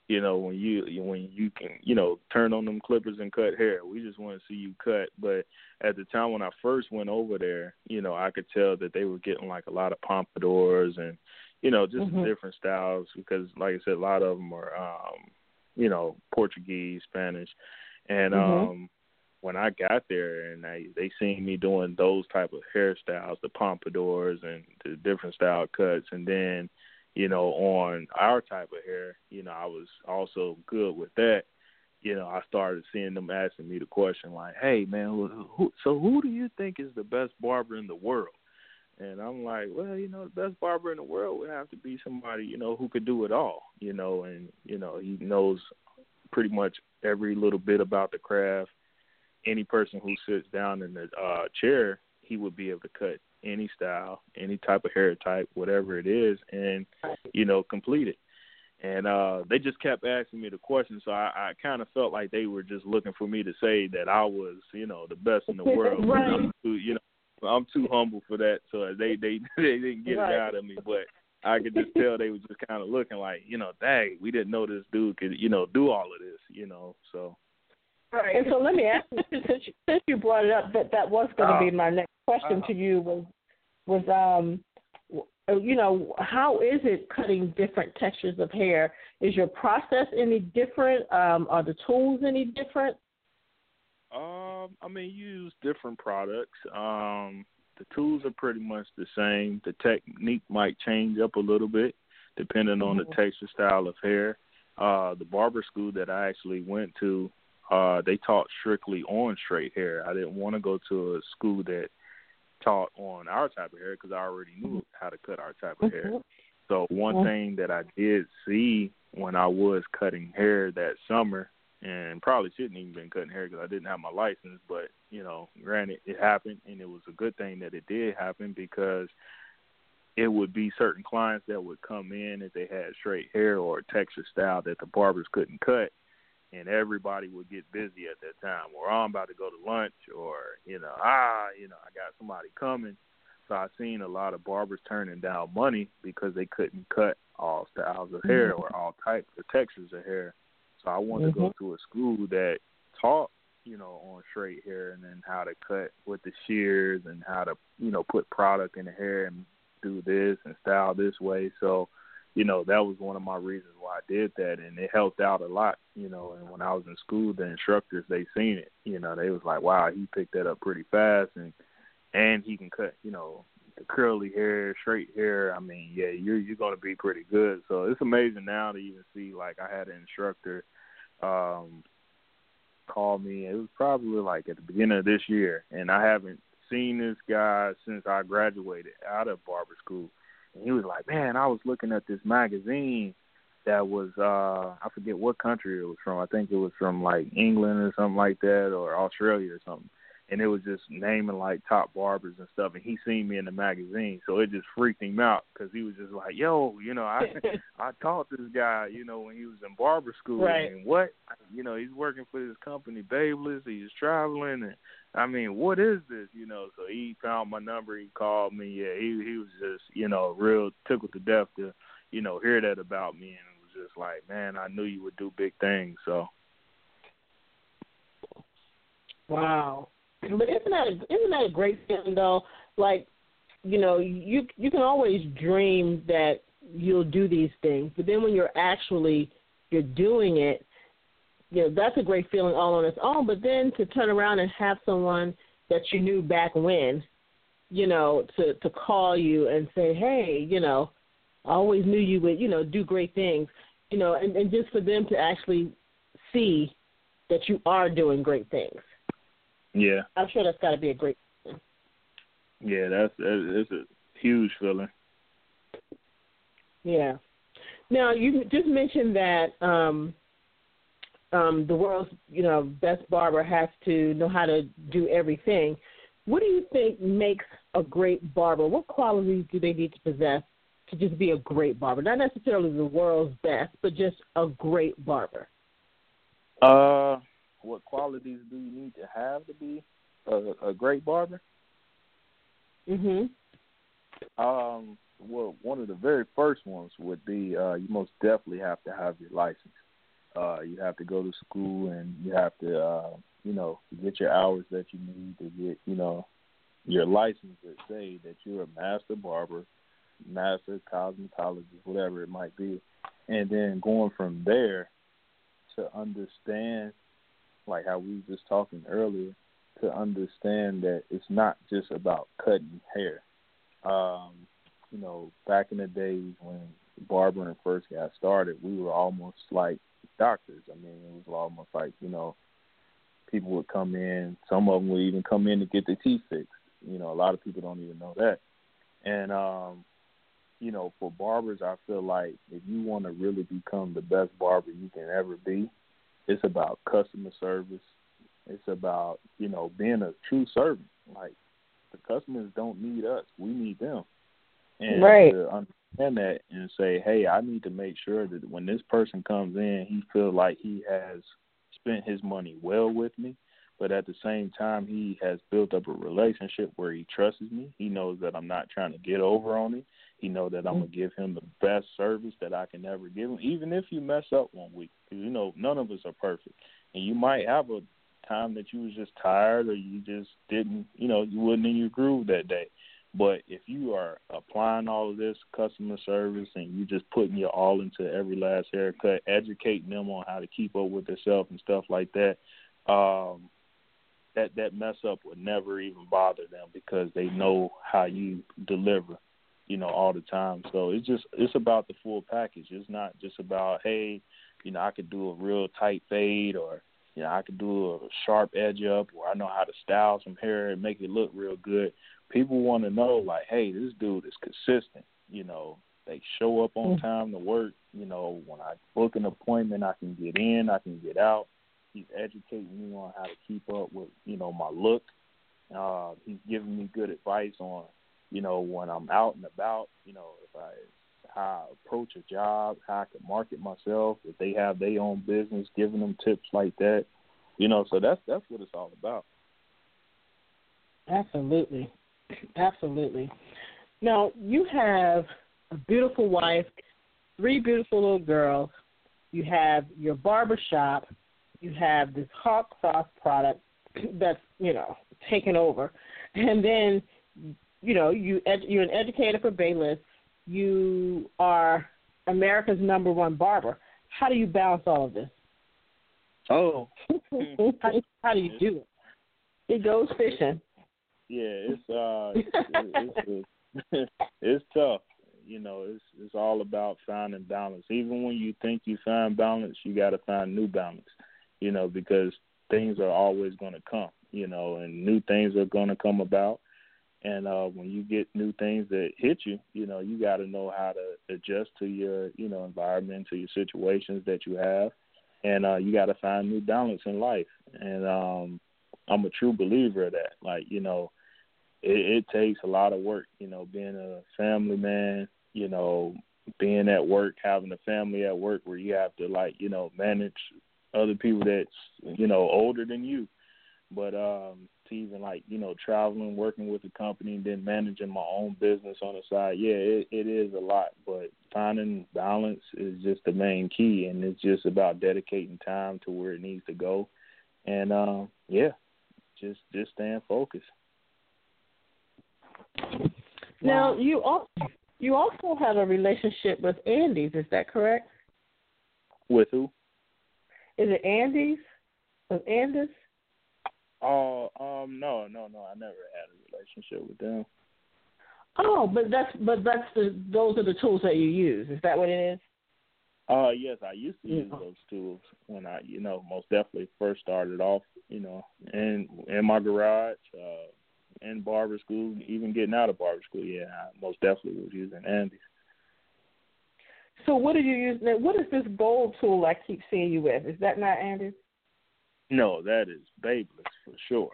You know, when you when you can, you know, turn on them clippers and cut hair. We just want to see you cut. But at the time when I first went over there, you know, I could tell that they were getting like a lot of pompadours and, you know, just mm-hmm. different styles because, like I said, a lot of them are, um, you know, Portuguese, Spanish, and mm-hmm. um when I got there and they they seen me doing those type of hairstyles, the pompadours and the different style cuts, and then you know on our type of hair, you know I was also good with that. You know, I started seeing them asking me the question like, "Hey, man, who, so who do you think is the best barber in the world?" And I'm like, well, you know, the best barber in the world would have to be somebody, you know, who could do it all, you know, and you know, he knows pretty much every little bit about the craft any person who sits down in the uh, chair, he would be able to cut any style, any type of hair type, whatever it is, and you know, complete it. And uh, they just kept asking me the question, so I, I kind of felt like they were just looking for me to say that I was, you know, the best in the (laughs) world. right. I'm too, you know, I'm too humble for that, so they they (laughs) they didn't get right. it out of me, but. I could just tell they were just kind of looking like, you know, dang, we didn't know this dude could, you know, do all of this, you know. So Right. And so let me ask you, since you, since you brought it up, that that was going to be Uh, my next question uh, to you was was um you know how is it cutting different textures of hair? Is your process any different? Um, are the tools any different? Um, I mean, you use different products. Um, the tools are pretty much the same. The technique might change up a little bit depending on the Mhm. texture style of hair. Uh, the barber school that I actually went to, uh, they taught strictly on straight hair. I didn't want to go to a school that taught on our type of hair because I already knew how to cut our type of hair. So one thing that I did see when I was cutting hair that summer, and probably shouldn't even been cutting hair because I didn't have my license, but you know, granted, it happened, and it was a good thing that it did happen because it would be certain clients that would come in if they had straight hair or texture style that the barbers couldn't cut, and everybody would get busy at that time. Or I'm about to go to lunch, or you know, ah, you know, I got somebody coming. So I seen a lot of barbers turning down money because they couldn't cut all styles of hair mm-hmm. or all types of textures of hair. So I wanted mm-hmm. to go mm-hmm. to a school that taught, you know, on straight hair and then how to cut with the shears and how to, you know, put product in the hair and do this and style this way. So, you know, that was one of my reasons why I did that and it helped out a lot, you know, and when I was in school the instructors they seen it, you know, they was like, Wow, he picked that up pretty fast and and he can cut, you know, the curly hair, straight hair. I mean, yeah, you're you're gonna be pretty good. So it's amazing now to even see like I had an instructor um call me. It was probably like at the beginning of this year, and I haven't seen this guy since I graduated out of barber school. And he was like, "Man, I was looking at this magazine that was uh I forget what country it was from. I think it was from like England or something like that, or Australia or something." and it was just naming like top barbers and stuff. And he seen me in the magazine, so it just freaked him out because he was just like, "Yo, you know, I (laughs) I taught this guy, you know, when he was in barber school, right. and what, you know, he's working for this company, Babyliss. He's traveling, and I mean, what is this, you know? So he found my number, he called me. Yeah, he he was just, you know, real tickled to death to, you know, hear that about me, and it was just like, man, I knew you would do big things, so. Wow. But isn't that a, isn't that a great thing though? Like, you know, you you can always dream that you'll do these things, but then when you're actually you're doing it, you know, that's a great feeling all on its own. But then to turn around and have someone that you knew back when, you know, to to call you and say, hey, you know, I always knew you would, you know, do great things, you know, and, and just for them to actually see that you are doing great things. Yeah. I'm sure that's got to be a great. Feeling. Yeah, that's it's a huge feeling. Yeah. Now you just mentioned that um, um, the world's you know best barber has to know how to do everything. What do you think makes a great barber? What qualities do they need to possess to just be a great barber? Not necessarily the world's best, but just a great barber. Uh, what qualities do you need to have to be a, a great barber? Mhm. Um. Well, one of the very first ones would be uh, you most definitely have to have your license. Uh, you have to go to school and you have to, uh, you know, get your hours that you need to get, you know, your license that say that you're a master barber, master cosmetologist, whatever it might be, and then going from there to understand like how we were just talking earlier, to understand that it's not just about cutting hair. Um, you know, back in the days when barbering first got started, we were almost like doctors. I mean, it was almost like you know, people would come in. Some of them would even come in to get their teeth fixed. You know, a lot of people don't even know that. And um, you know, for barbers, I feel like if you want to really become the best barber you can ever be, it's about customer service. It's about you know being a true servant. Like the customers don't need us; we need them. And right. to understand that and say, hey, I need to make sure that when this person comes in, he feels like he has spent his money well with me, but at the same time, he has built up a relationship where he trusts me. He knows that I'm not trying to get over on him. He knows that I'm gonna give him the best service that I can ever give him, even if you mess up one week. You know none of us are perfect, and you might have a time that you was just tired or you just didn't, you know, you wasn't in your groove that day. But if you are applying all of this customer service and you just putting your all into every last haircut, educating them on how to keep up with themselves and stuff like that, um, that that mess up would never even bother them because they know how you deliver you know, all the time. So it's just it's about the full package. It's not just about hey, you know, I could do a real tight fade or you know, I could do a sharp edge up or I know how to style some hair and make it look real good. People want to know like, hey, this dude is consistent. You know, they show up on mm. time to work. You know, when I book an appointment, I can get in, I can get out. He's educating me on how to keep up with, you know, my look. Uh, he's giving me good advice on you know, when I'm out and about, you know, if I how I approach a job, how I can market myself, if they have their own business, giving them tips like that. You know, so that's that's what it's all about. Absolutely. Absolutely. Now you have a beautiful wife, three beautiful little girls. You have your barber shop. You have this hot sauce product that's you know taken over, and then you know you ed- you're an educator for Babyliss. You are America's number one barber. How do you balance all of this? Oh, (laughs) how, how do you do it? It goes fishing. Yeah, it's uh, (laughs) it's, it's, (laughs) it's, tough. You know, it's it's all about finding balance. Even when you think you find balance, you got to find new balance. You know, because things are always going to come. You know, and new things are going to come about. And uh, when you get new things that hit you, you know, you got to know how to adjust to your, you know, environment, to your situations that you have, and uh, you got to find new balance in life. And um, I'm a true believer of that. Like, you know, it, it takes a lot of work. You know, being a family man, you know, being at work, having a family at work where you have to like, you know, manage other people that's, you know, older than you. But um to even like you know traveling, working with the company, and then managing my own business on the side. Yeah, it, it is a lot, but finding balance is just the main key, and it's just about dedicating time to where it needs to go, and uh, yeah, just just staying focused. Now you also you also have a relationship with Andis, is that correct? With who? Is it Andis? With Andis? Oh, um, no, no, no. I never had a relationship with them. Oh, but that's but that's the those are the tools that you use. Is that what it is? Uh, yes, I used to use those tools when I, you know, most definitely first started off, you know, in in my garage, uh, in barber school, even getting out of barber school. Yeah, I most definitely was using Andis. So what are you use? What is this gold tool I keep seeing you with? Is that not Andis? No, that is Babyliss for sure.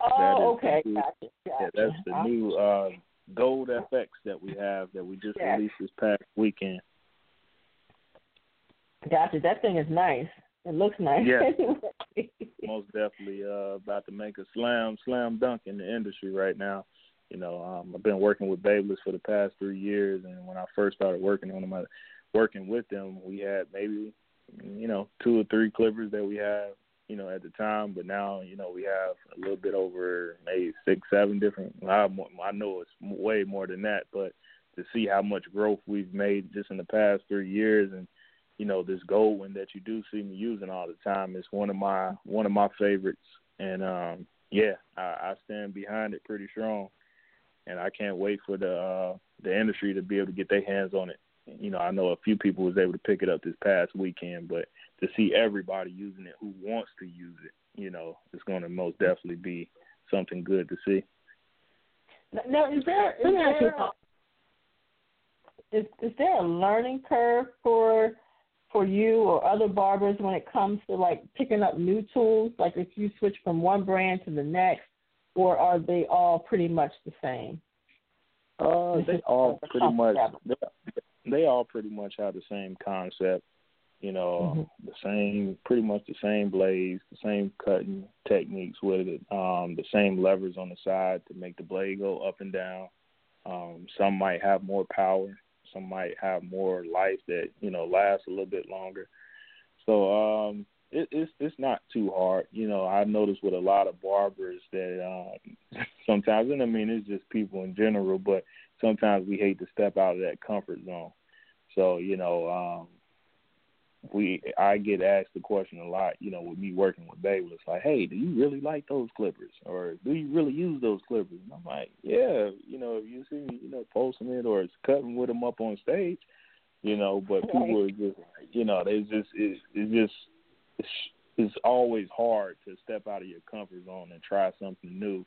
Oh, okay. New, gotcha, gotcha. Yeah, that's the new uh, Gold FX that we have that we just released this past weekend. Gotcha. That thing is nice. It looks nice. Yeah. (laughs) (laughs) Most definitely uh, about to make a slam slam dunk in the industry right now. You know, um, I've been working with Babyliss for the past three years, and when I first started working on them, I, working with them, we had maybe you know two or three clippers that we have you know, at the time, but now, you know, we have a little bit over maybe six, seven different. I, I know it's way more than that, but to see how much growth we've made just in the past three years, and you know, this gold one that you do see me using all the time is one of my one of my favorites, and um, yeah, I, I stand behind it pretty strong, and I can't wait for the uh, the industry to be able to get their hands on it. You know, I know a few people was able to pick it up this past weekend, but to see everybody using it who wants to use it, you know, it's going to most definitely be something good to see. Now, is there is there, is, is there a learning curve for for you or other barbers when it comes to like picking up new tools? Like if you switch from one brand to the next, or are they all pretty much the same? Uh, they all pretty much they all pretty much have the same concept. You know, mm-hmm. the same, pretty much the same blades, the same cutting techniques with it, um, the same levers on the side to make the blade go up and down. Um, some might have more power, some might have more life that you know lasts a little bit longer. So um, it, it's it's not too hard. You know, I noticed with a lot of barbers that um, (laughs) sometimes, and I mean it's just people in general, but sometimes we hate to step out of that comfort zone. So you know, um, we I get asked the question a lot, you know, with me working with Babyliss, like, hey, do you really like those clippers, or do you really use those clippers? And I'm like, yeah, you know, if you see me, you know, posting it or it's cutting with them up on stage, you know, but people are just, you know, they just it, it's just it's, it's always hard to step out of your comfort zone and try something new.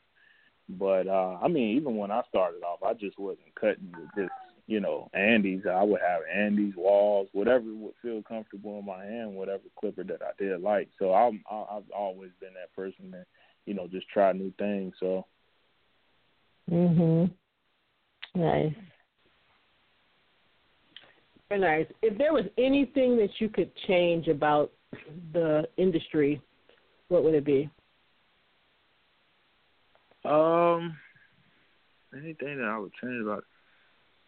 But uh I mean, even when I started off, I just wasn't cutting with just you know, Andis. I would have Andis Wahls, whatever would feel comfortable in my hand, whatever clipper that I did like. So I'm, I've always been that person that, you know, just try new things. So. Mhm. Nice. Very nice. If there was anything that you could change about the industry, what would it be? Um, anything that I would change about,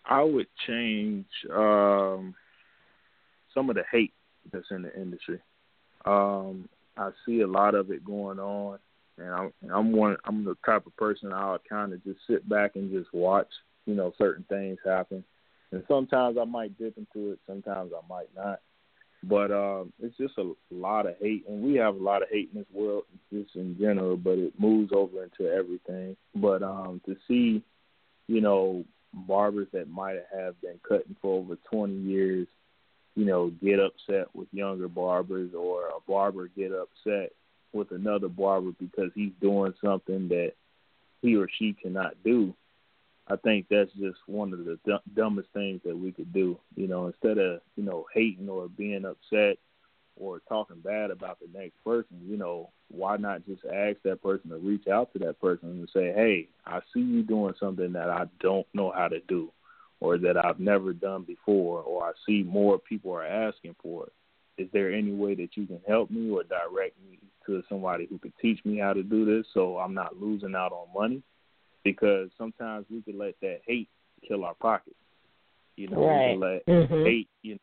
I would change um, some of the hate that's in the industry. Um, I see a lot of it going on, and I'm I'm one I'm the type of person I'll kind of just sit back and just watch, you know, certain things happen. And sometimes I might dip into it, sometimes I might not. But um, it's just a lot of hate, and we have a lot of hate in this world, just in general. But it moves over into everything. But um, to see, you know, barbers that might have been cutting for over 20 years, you know, get upset with younger barbers, or a barber get upset with another barber because he's doing something that he or she cannot do I think that's just one of the dumbest things that we could do. You know, instead of you know hating or being upset or talking bad about the next person, you know, why not just ask that person to reach out to that person and say, "Hey, I see you doing something that I don't know how to do, or that I've never done before, or I see more people are asking for it. Is there any way that you can help me or direct me to somebody who could teach me how to do this, so I'm not losing out on money?" because sometimes we can let that hate kill our pockets. You know, right. we can let mm-hmm. hate you know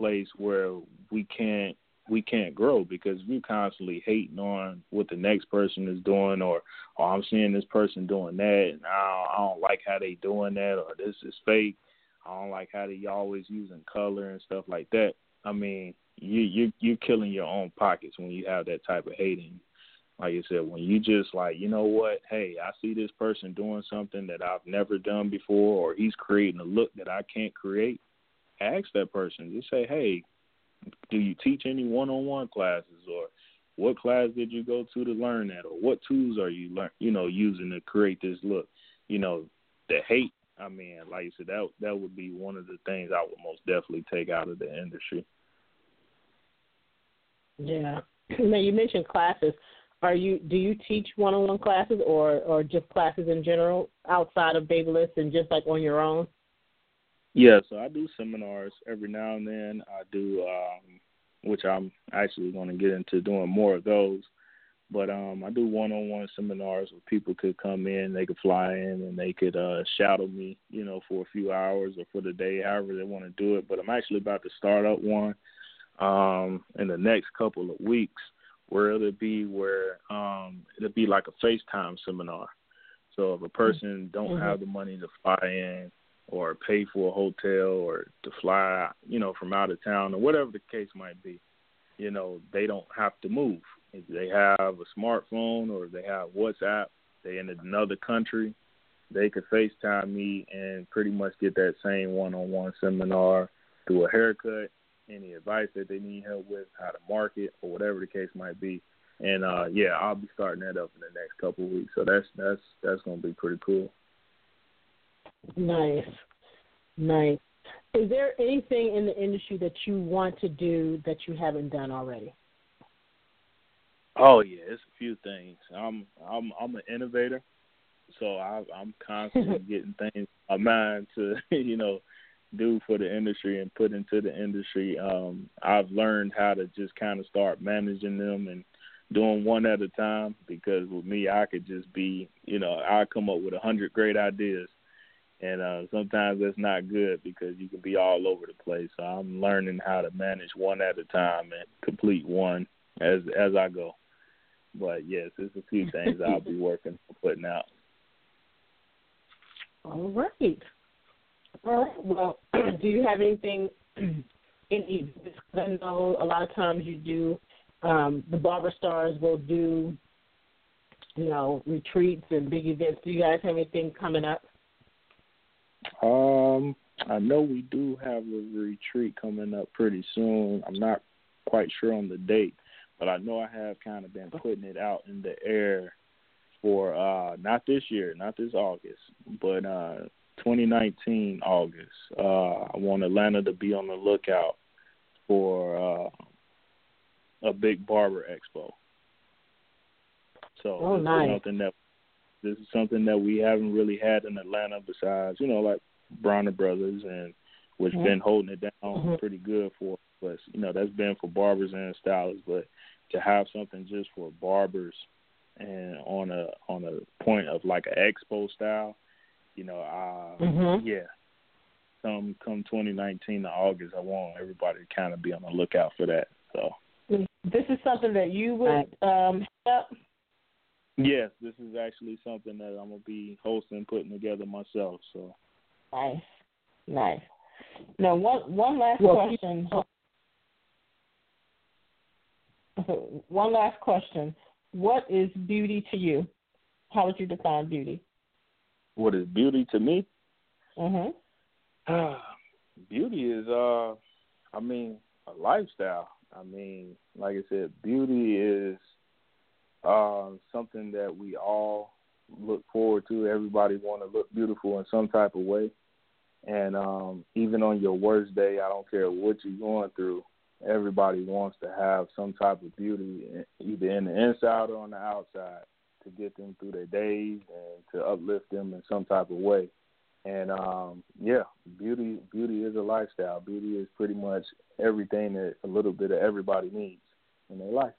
place where we can't we can't grow because we're constantly hating on what the next person is doing or oh I'm seeing this person doing that and I don't, I don't like how they doing that or this is fake. I don't like how they always using color and stuff like that. I mean, you you you're killing your own pockets when you have that type of hating like you said, when you just like, you know what, hey, I see this person doing something that I've never done before, or he's creating a look that I can't create, ask that person. Just say, hey, do you teach any one-on-one classes, or what class did you go to to learn that, or what tools are you learn, you know, using to create this look? You know, the hate. I mean, like you said, that that would be one of the things I would most definitely take out of the industry. Yeah. Now you mentioned classes are you do you teach one on one classes or or just classes in general outside of Babyliss and just like on your own? Yeah, so I do seminars every now and then. I do um which I'm actually going to get into doing more of those. But um I do one-on-one seminars where people could come in, they could fly in and they could uh shadow me, you know, for a few hours or for the day, however they want to do it. But I'm actually about to start up one um in the next couple of weeks where it'll be where um it'll be like a FaceTime seminar. So if a person don't mm-hmm. have the money to fly in or pay for a hotel or to fly, you know, from out of town or whatever the case might be, you know, they don't have to move. If they have a smartphone or they have WhatsApp, they in another country, they could FaceTime me and pretty much get that same one-on-one seminar, do a haircut, any advice that they need help with, how to market or whatever the case might be. And uh yeah, I'll be starting that up in the next couple of weeks. So that's that's that's gonna be pretty cool. Nice. Nice. Is there anything in the industry that you want to do that you haven't done already? Oh yeah, it's a few things. I'm I'm I'm an innovator, so I, I'm constantly (laughs) getting things in my mind to (laughs) you know do for the industry and put into the industry. Um, I've learned how to just kind of start managing them and doing one at a time because with me, I could just be, you know, I come up with a hundred great ideas, and uh, sometimes that's not good because you can be all over the place. So I'm learning how to manage one at a time and complete one as as I go. But yes, there's a few things (laughs) I'll be working on putting out. All right. All right. Well, (clears throat) do you have anything in? I know a lot of times you do. Um, the Barber Stars will do, you know, retreats and big events. Do you guys have anything coming up? Um, I know we do have a retreat coming up pretty soon. I'm not quite sure on the date, but I know I have kind of been putting it out in the air for uh not this year, not this August, but uh 2019 August. Uh, I want Atlanta to be on the lookout for uh, a big barber expo. So oh, this nice. is something that this is something that we haven't really had in Atlanta besides, you know, like Bronner Brothers and which mm-hmm. been holding it down mm-hmm. pretty good for us. You know, that's been for barbers and stylists, but to have something just for barbers and on a on a point of like an expo style, you know, uh, mm-hmm. yeah. Come come 2019 to August, I want everybody to kind of be on the lookout for that. So this is something that you would um help. Yes, this is actually something that I'm gonna be hosting, putting together myself. So nice, nice. Now, one one last well, question. (laughs) One last question. What is beauty to you? How would you define beauty? What is beauty to me? Mhm. (sighs) beauty is uh I mean, a lifestyle. I mean, like I said, beauty is uh, something that we all look forward to. Everybody want to look beautiful in some type of way. And um, even on your worst day, I don't care what you're going through, everybody wants to have some type of beauty, either in the inside or on the outside, to get them through their days and to uplift them in some type of way. And um, yeah, beauty beauty is a lifestyle. Beauty is pretty much everything that a little bit of everybody needs in their life.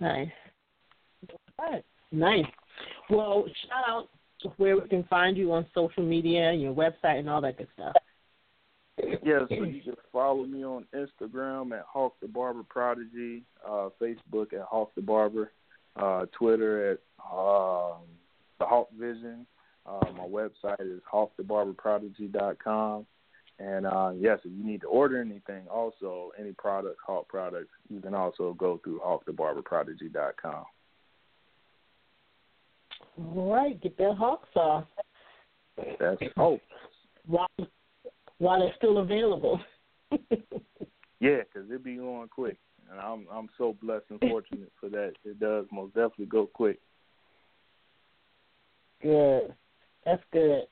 Nice. All right. Nice. Well, shout out to where we can find you on social media, your website, and all that good stuff. Yeah, so you can follow me on Instagram at Hawk the Barber Prodigy, uh, Facebook at Hawk the Barber, uh, Twitter at um, the Hawk Vision. Uh, my website is hawkthebarberprodigy.com. And uh, yes, if you need to order anything, also any products, Hawk products, you can also go through hawkthebarberprodigy.com. All right, get that hawk sauce. That's hope. While, while it's still available. (laughs) yeah, because it be going quick, and I'm I'm so blessed and fortunate for that. It does most definitely go quick. Good, that's good.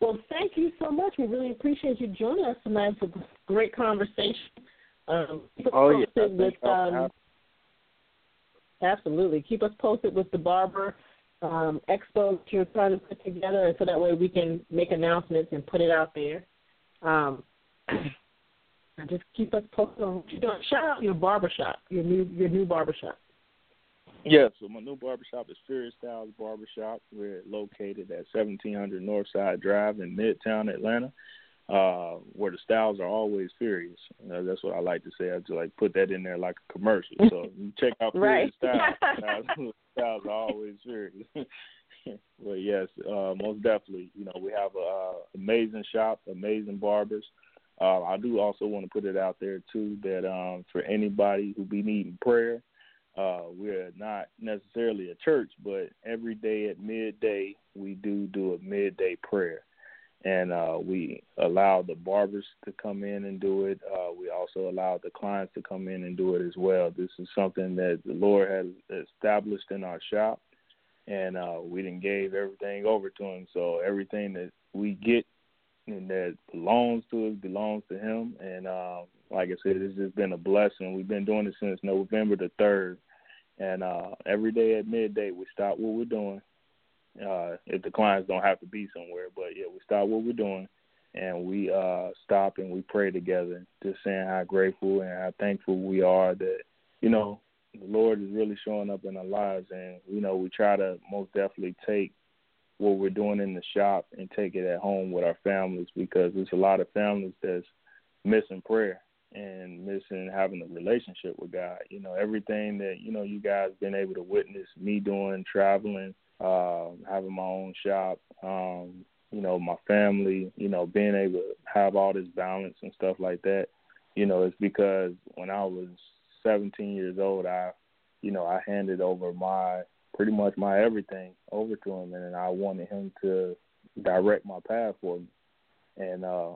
Well, thank you so much. We really appreciate you joining us tonight for this great conversation. Um, oh yeah, with, um, absolutely. Keep us posted with the barber um, expo that you're trying to put together, and so that way we can make announcements and put it out there. Um, (clears throat) and just keep us posted on what you're doing. Shout out your barbershop, your new your new barbershop. Yeah, so my new barbershop is Furious Styles Barbershop. We're located at 1700 Northside Drive in Midtown Atlanta, uh, where the styles are always furious. Uh, that's what I like to say. I just like put that in there like a commercial. So you (laughs) check out Furious right. Styles. (laughs) (laughs) are always furious. (laughs) but yes, uh, most definitely. You know, we have a uh, amazing shop, amazing barbers. Uh, I do also want to put it out there too that um, for anybody who be needing prayer, uh, we're not necessarily a church, but every day at midday we do do a midday prayer, and uh, we allow the barbers to come in and do it. Uh, we also allow the clients to come in and do it as well. This is something that the Lord has established in our shop, and uh, we didn't gave everything over to Him. So everything that we get and that belongs to us belongs to Him, and uh, like I said, it's just been a blessing. We've been doing it since November the third, and uh, every day at midday we stop what we're doing. Uh, if the clients don't have to be somewhere, but yeah, we stop what we're doing, and we uh, stop and we pray together, just saying how grateful and how thankful we are that you know the Lord is really showing up in our lives, and you know we try to most definitely take what we're doing in the shop and take it at home with our families because there's a lot of families that's missing prayer and missing having a relationship with God. You know, everything that, you know, you guys been able to witness me doing, traveling, uh, having my own shop, um, you know, my family, you know, being able to have all this balance and stuff like that, you know, it's because when I was 17 years old, I, you know, I handed over my pretty much my everything over to him, and I wanted him to direct my path for me. And uh,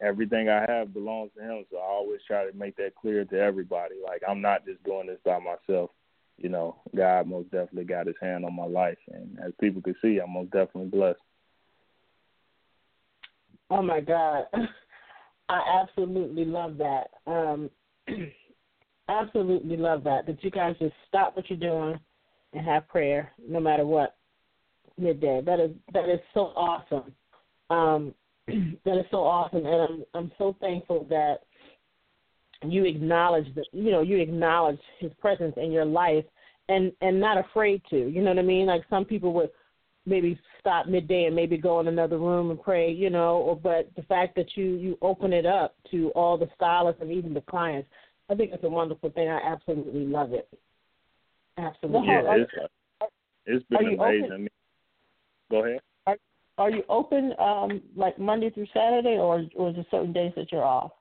everything I have belongs to him. So I always try to make that clear to everybody. Like I'm not just doing this by myself. You know, God most definitely got his hand on my life and as people can see, I'm most definitely blessed. Oh my God. (laughs) I absolutely love that. Um (clears throat) absolutely love that. That you guys just stop what you're doing and have prayer no matter what midday. That is that is so awesome. Um (clears throat) that is so awesome, and I'm I'm so thankful that you acknowledge that you know you acknowledge His presence in your life, and and not afraid to. You know what I mean? Like some people would maybe stop midday and maybe go in another room and pray, you know, or but the fact that you you open it up to all the stylists and even the clients, I think it's a wonderful thing. I absolutely love it. Absolutely. Yeah, it's, it's been amazing. Mean, go ahead. Are, are you open um like Monday through Saturday or or is there certain days that you're off?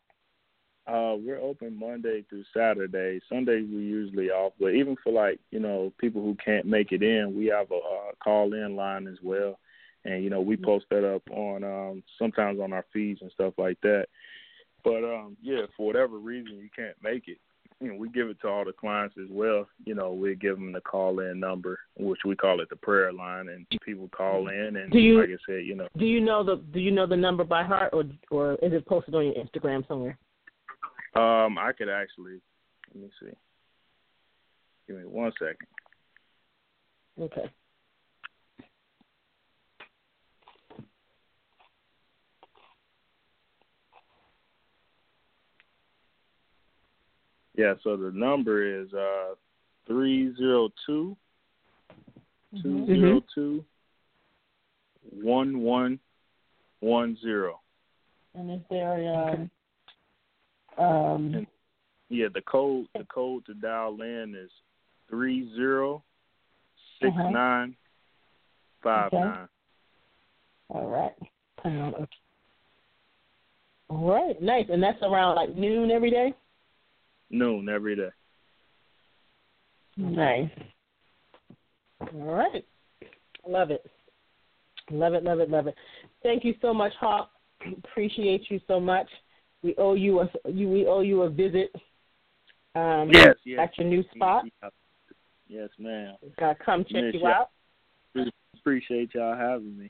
Uh, we're open Monday through Saturday. Sundays we usually off, but even for like you know people who can't make it in, we have a uh, call in line as well, and you know we post that up on um, sometimes on our feeds and stuff like that. But um, yeah, for whatever reason you can't make it, you know we give it to all the clients as well. You know we give them the call in number, which we call it the prayer line, and people call in and do you, like I said, you know. Do you know the Do you know the number by heart, or or is it posted on your Instagram somewhere? Um, I could actually. Let me see. Give me one second. Okay. Yeah, so the number is uh three zero two two zero two one one one zero. And is there um um, and, yeah, the code the code to dial in is three zero six nine five nine. All right, pound. All right, nice. And that's around like noon every day? Noon every day. Nice. All right. Love it. Love it, love it, love it. Thank you so much, Hawk. (clears throat) Appreciate you so much. We owe you a you we owe you a visit. Um, yes, yes. At your new spot. Yes, ma'am. Gotta come check Miss you out. Appreciate y'all having me.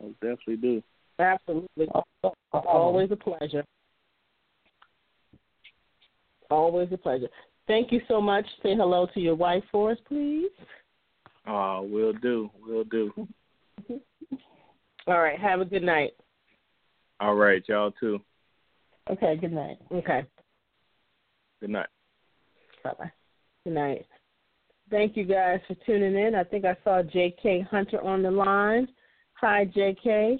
I definitely do. Absolutely. Always a pleasure. Always a pleasure. Thank you so much. Say hello to your wife for us, please. Oh, will do. Will do. (laughs) All right. Have a good night. All right, y'all too. Okay, good night. Okay. Good night. Bye bye. Good night. Thank you guys for tuning in. I think I saw J.K. Hunter on the line. Hi, J.K.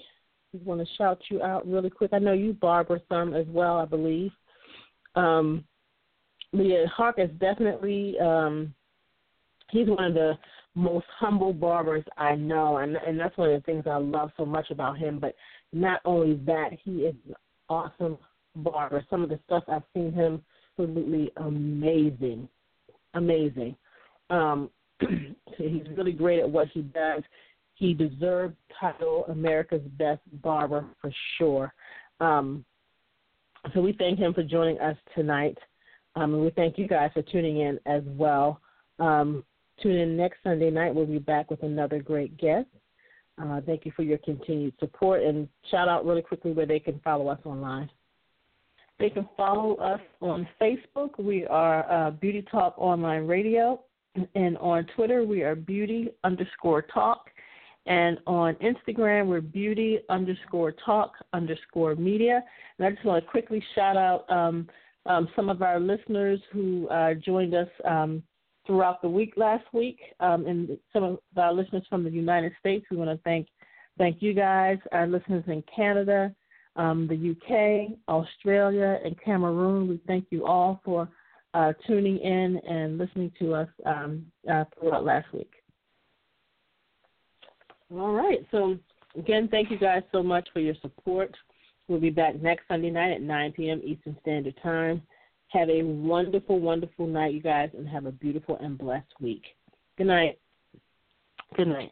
I want to shout you out really quick. I know you barber some as well, I believe. Um, yeah, Hawk is definitely um, he's one of the most humble barbers I know, and and that's one of the things I love so much about him. But not only that, he is an awesome barber. Some of the stuff I've seen him absolutely amazing, amazing. Um, (clears throat) he's really great at what he does. He deserved title America's Best Barber for sure. Um, so we thank him for joining us tonight. Um, and we thank you guys for tuning in as well. Um, tune in next Sunday night. We'll be back with another great guest. Uh, thank you for your continued support. And shout out really quickly where they can follow us online. They can follow us on Facebook. We are uh, Beauty Talk Online Radio. And on Twitter, we are Beauty underscore Talk. And on Instagram, we're Beauty underscore Talk underscore Media. And I just want to quickly shout out um, um, some of our listeners who uh, joined us um, throughout the week last week, um, and some of our listeners from the United States. We want to thank thank you guys, our listeners in Canada, um, the UK, Australia, and Cameroon. We thank you all for uh, tuning in and listening to us um, uh, throughout last week. All right. So, again, thank you guys so much for your support. We'll be back next Sunday night at 9 p.m. Eastern Standard Time. Have a wonderful, wonderful night, you guys, and have a beautiful and blessed week. Good night. Good night.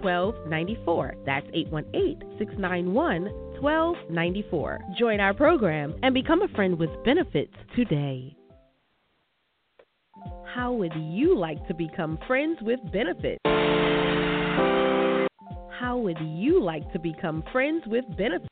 1294. That's 818 691 1294. Join our program and become a friend with benefits today. How would you like to become friends with benefits? How would you like to become friends with benefits?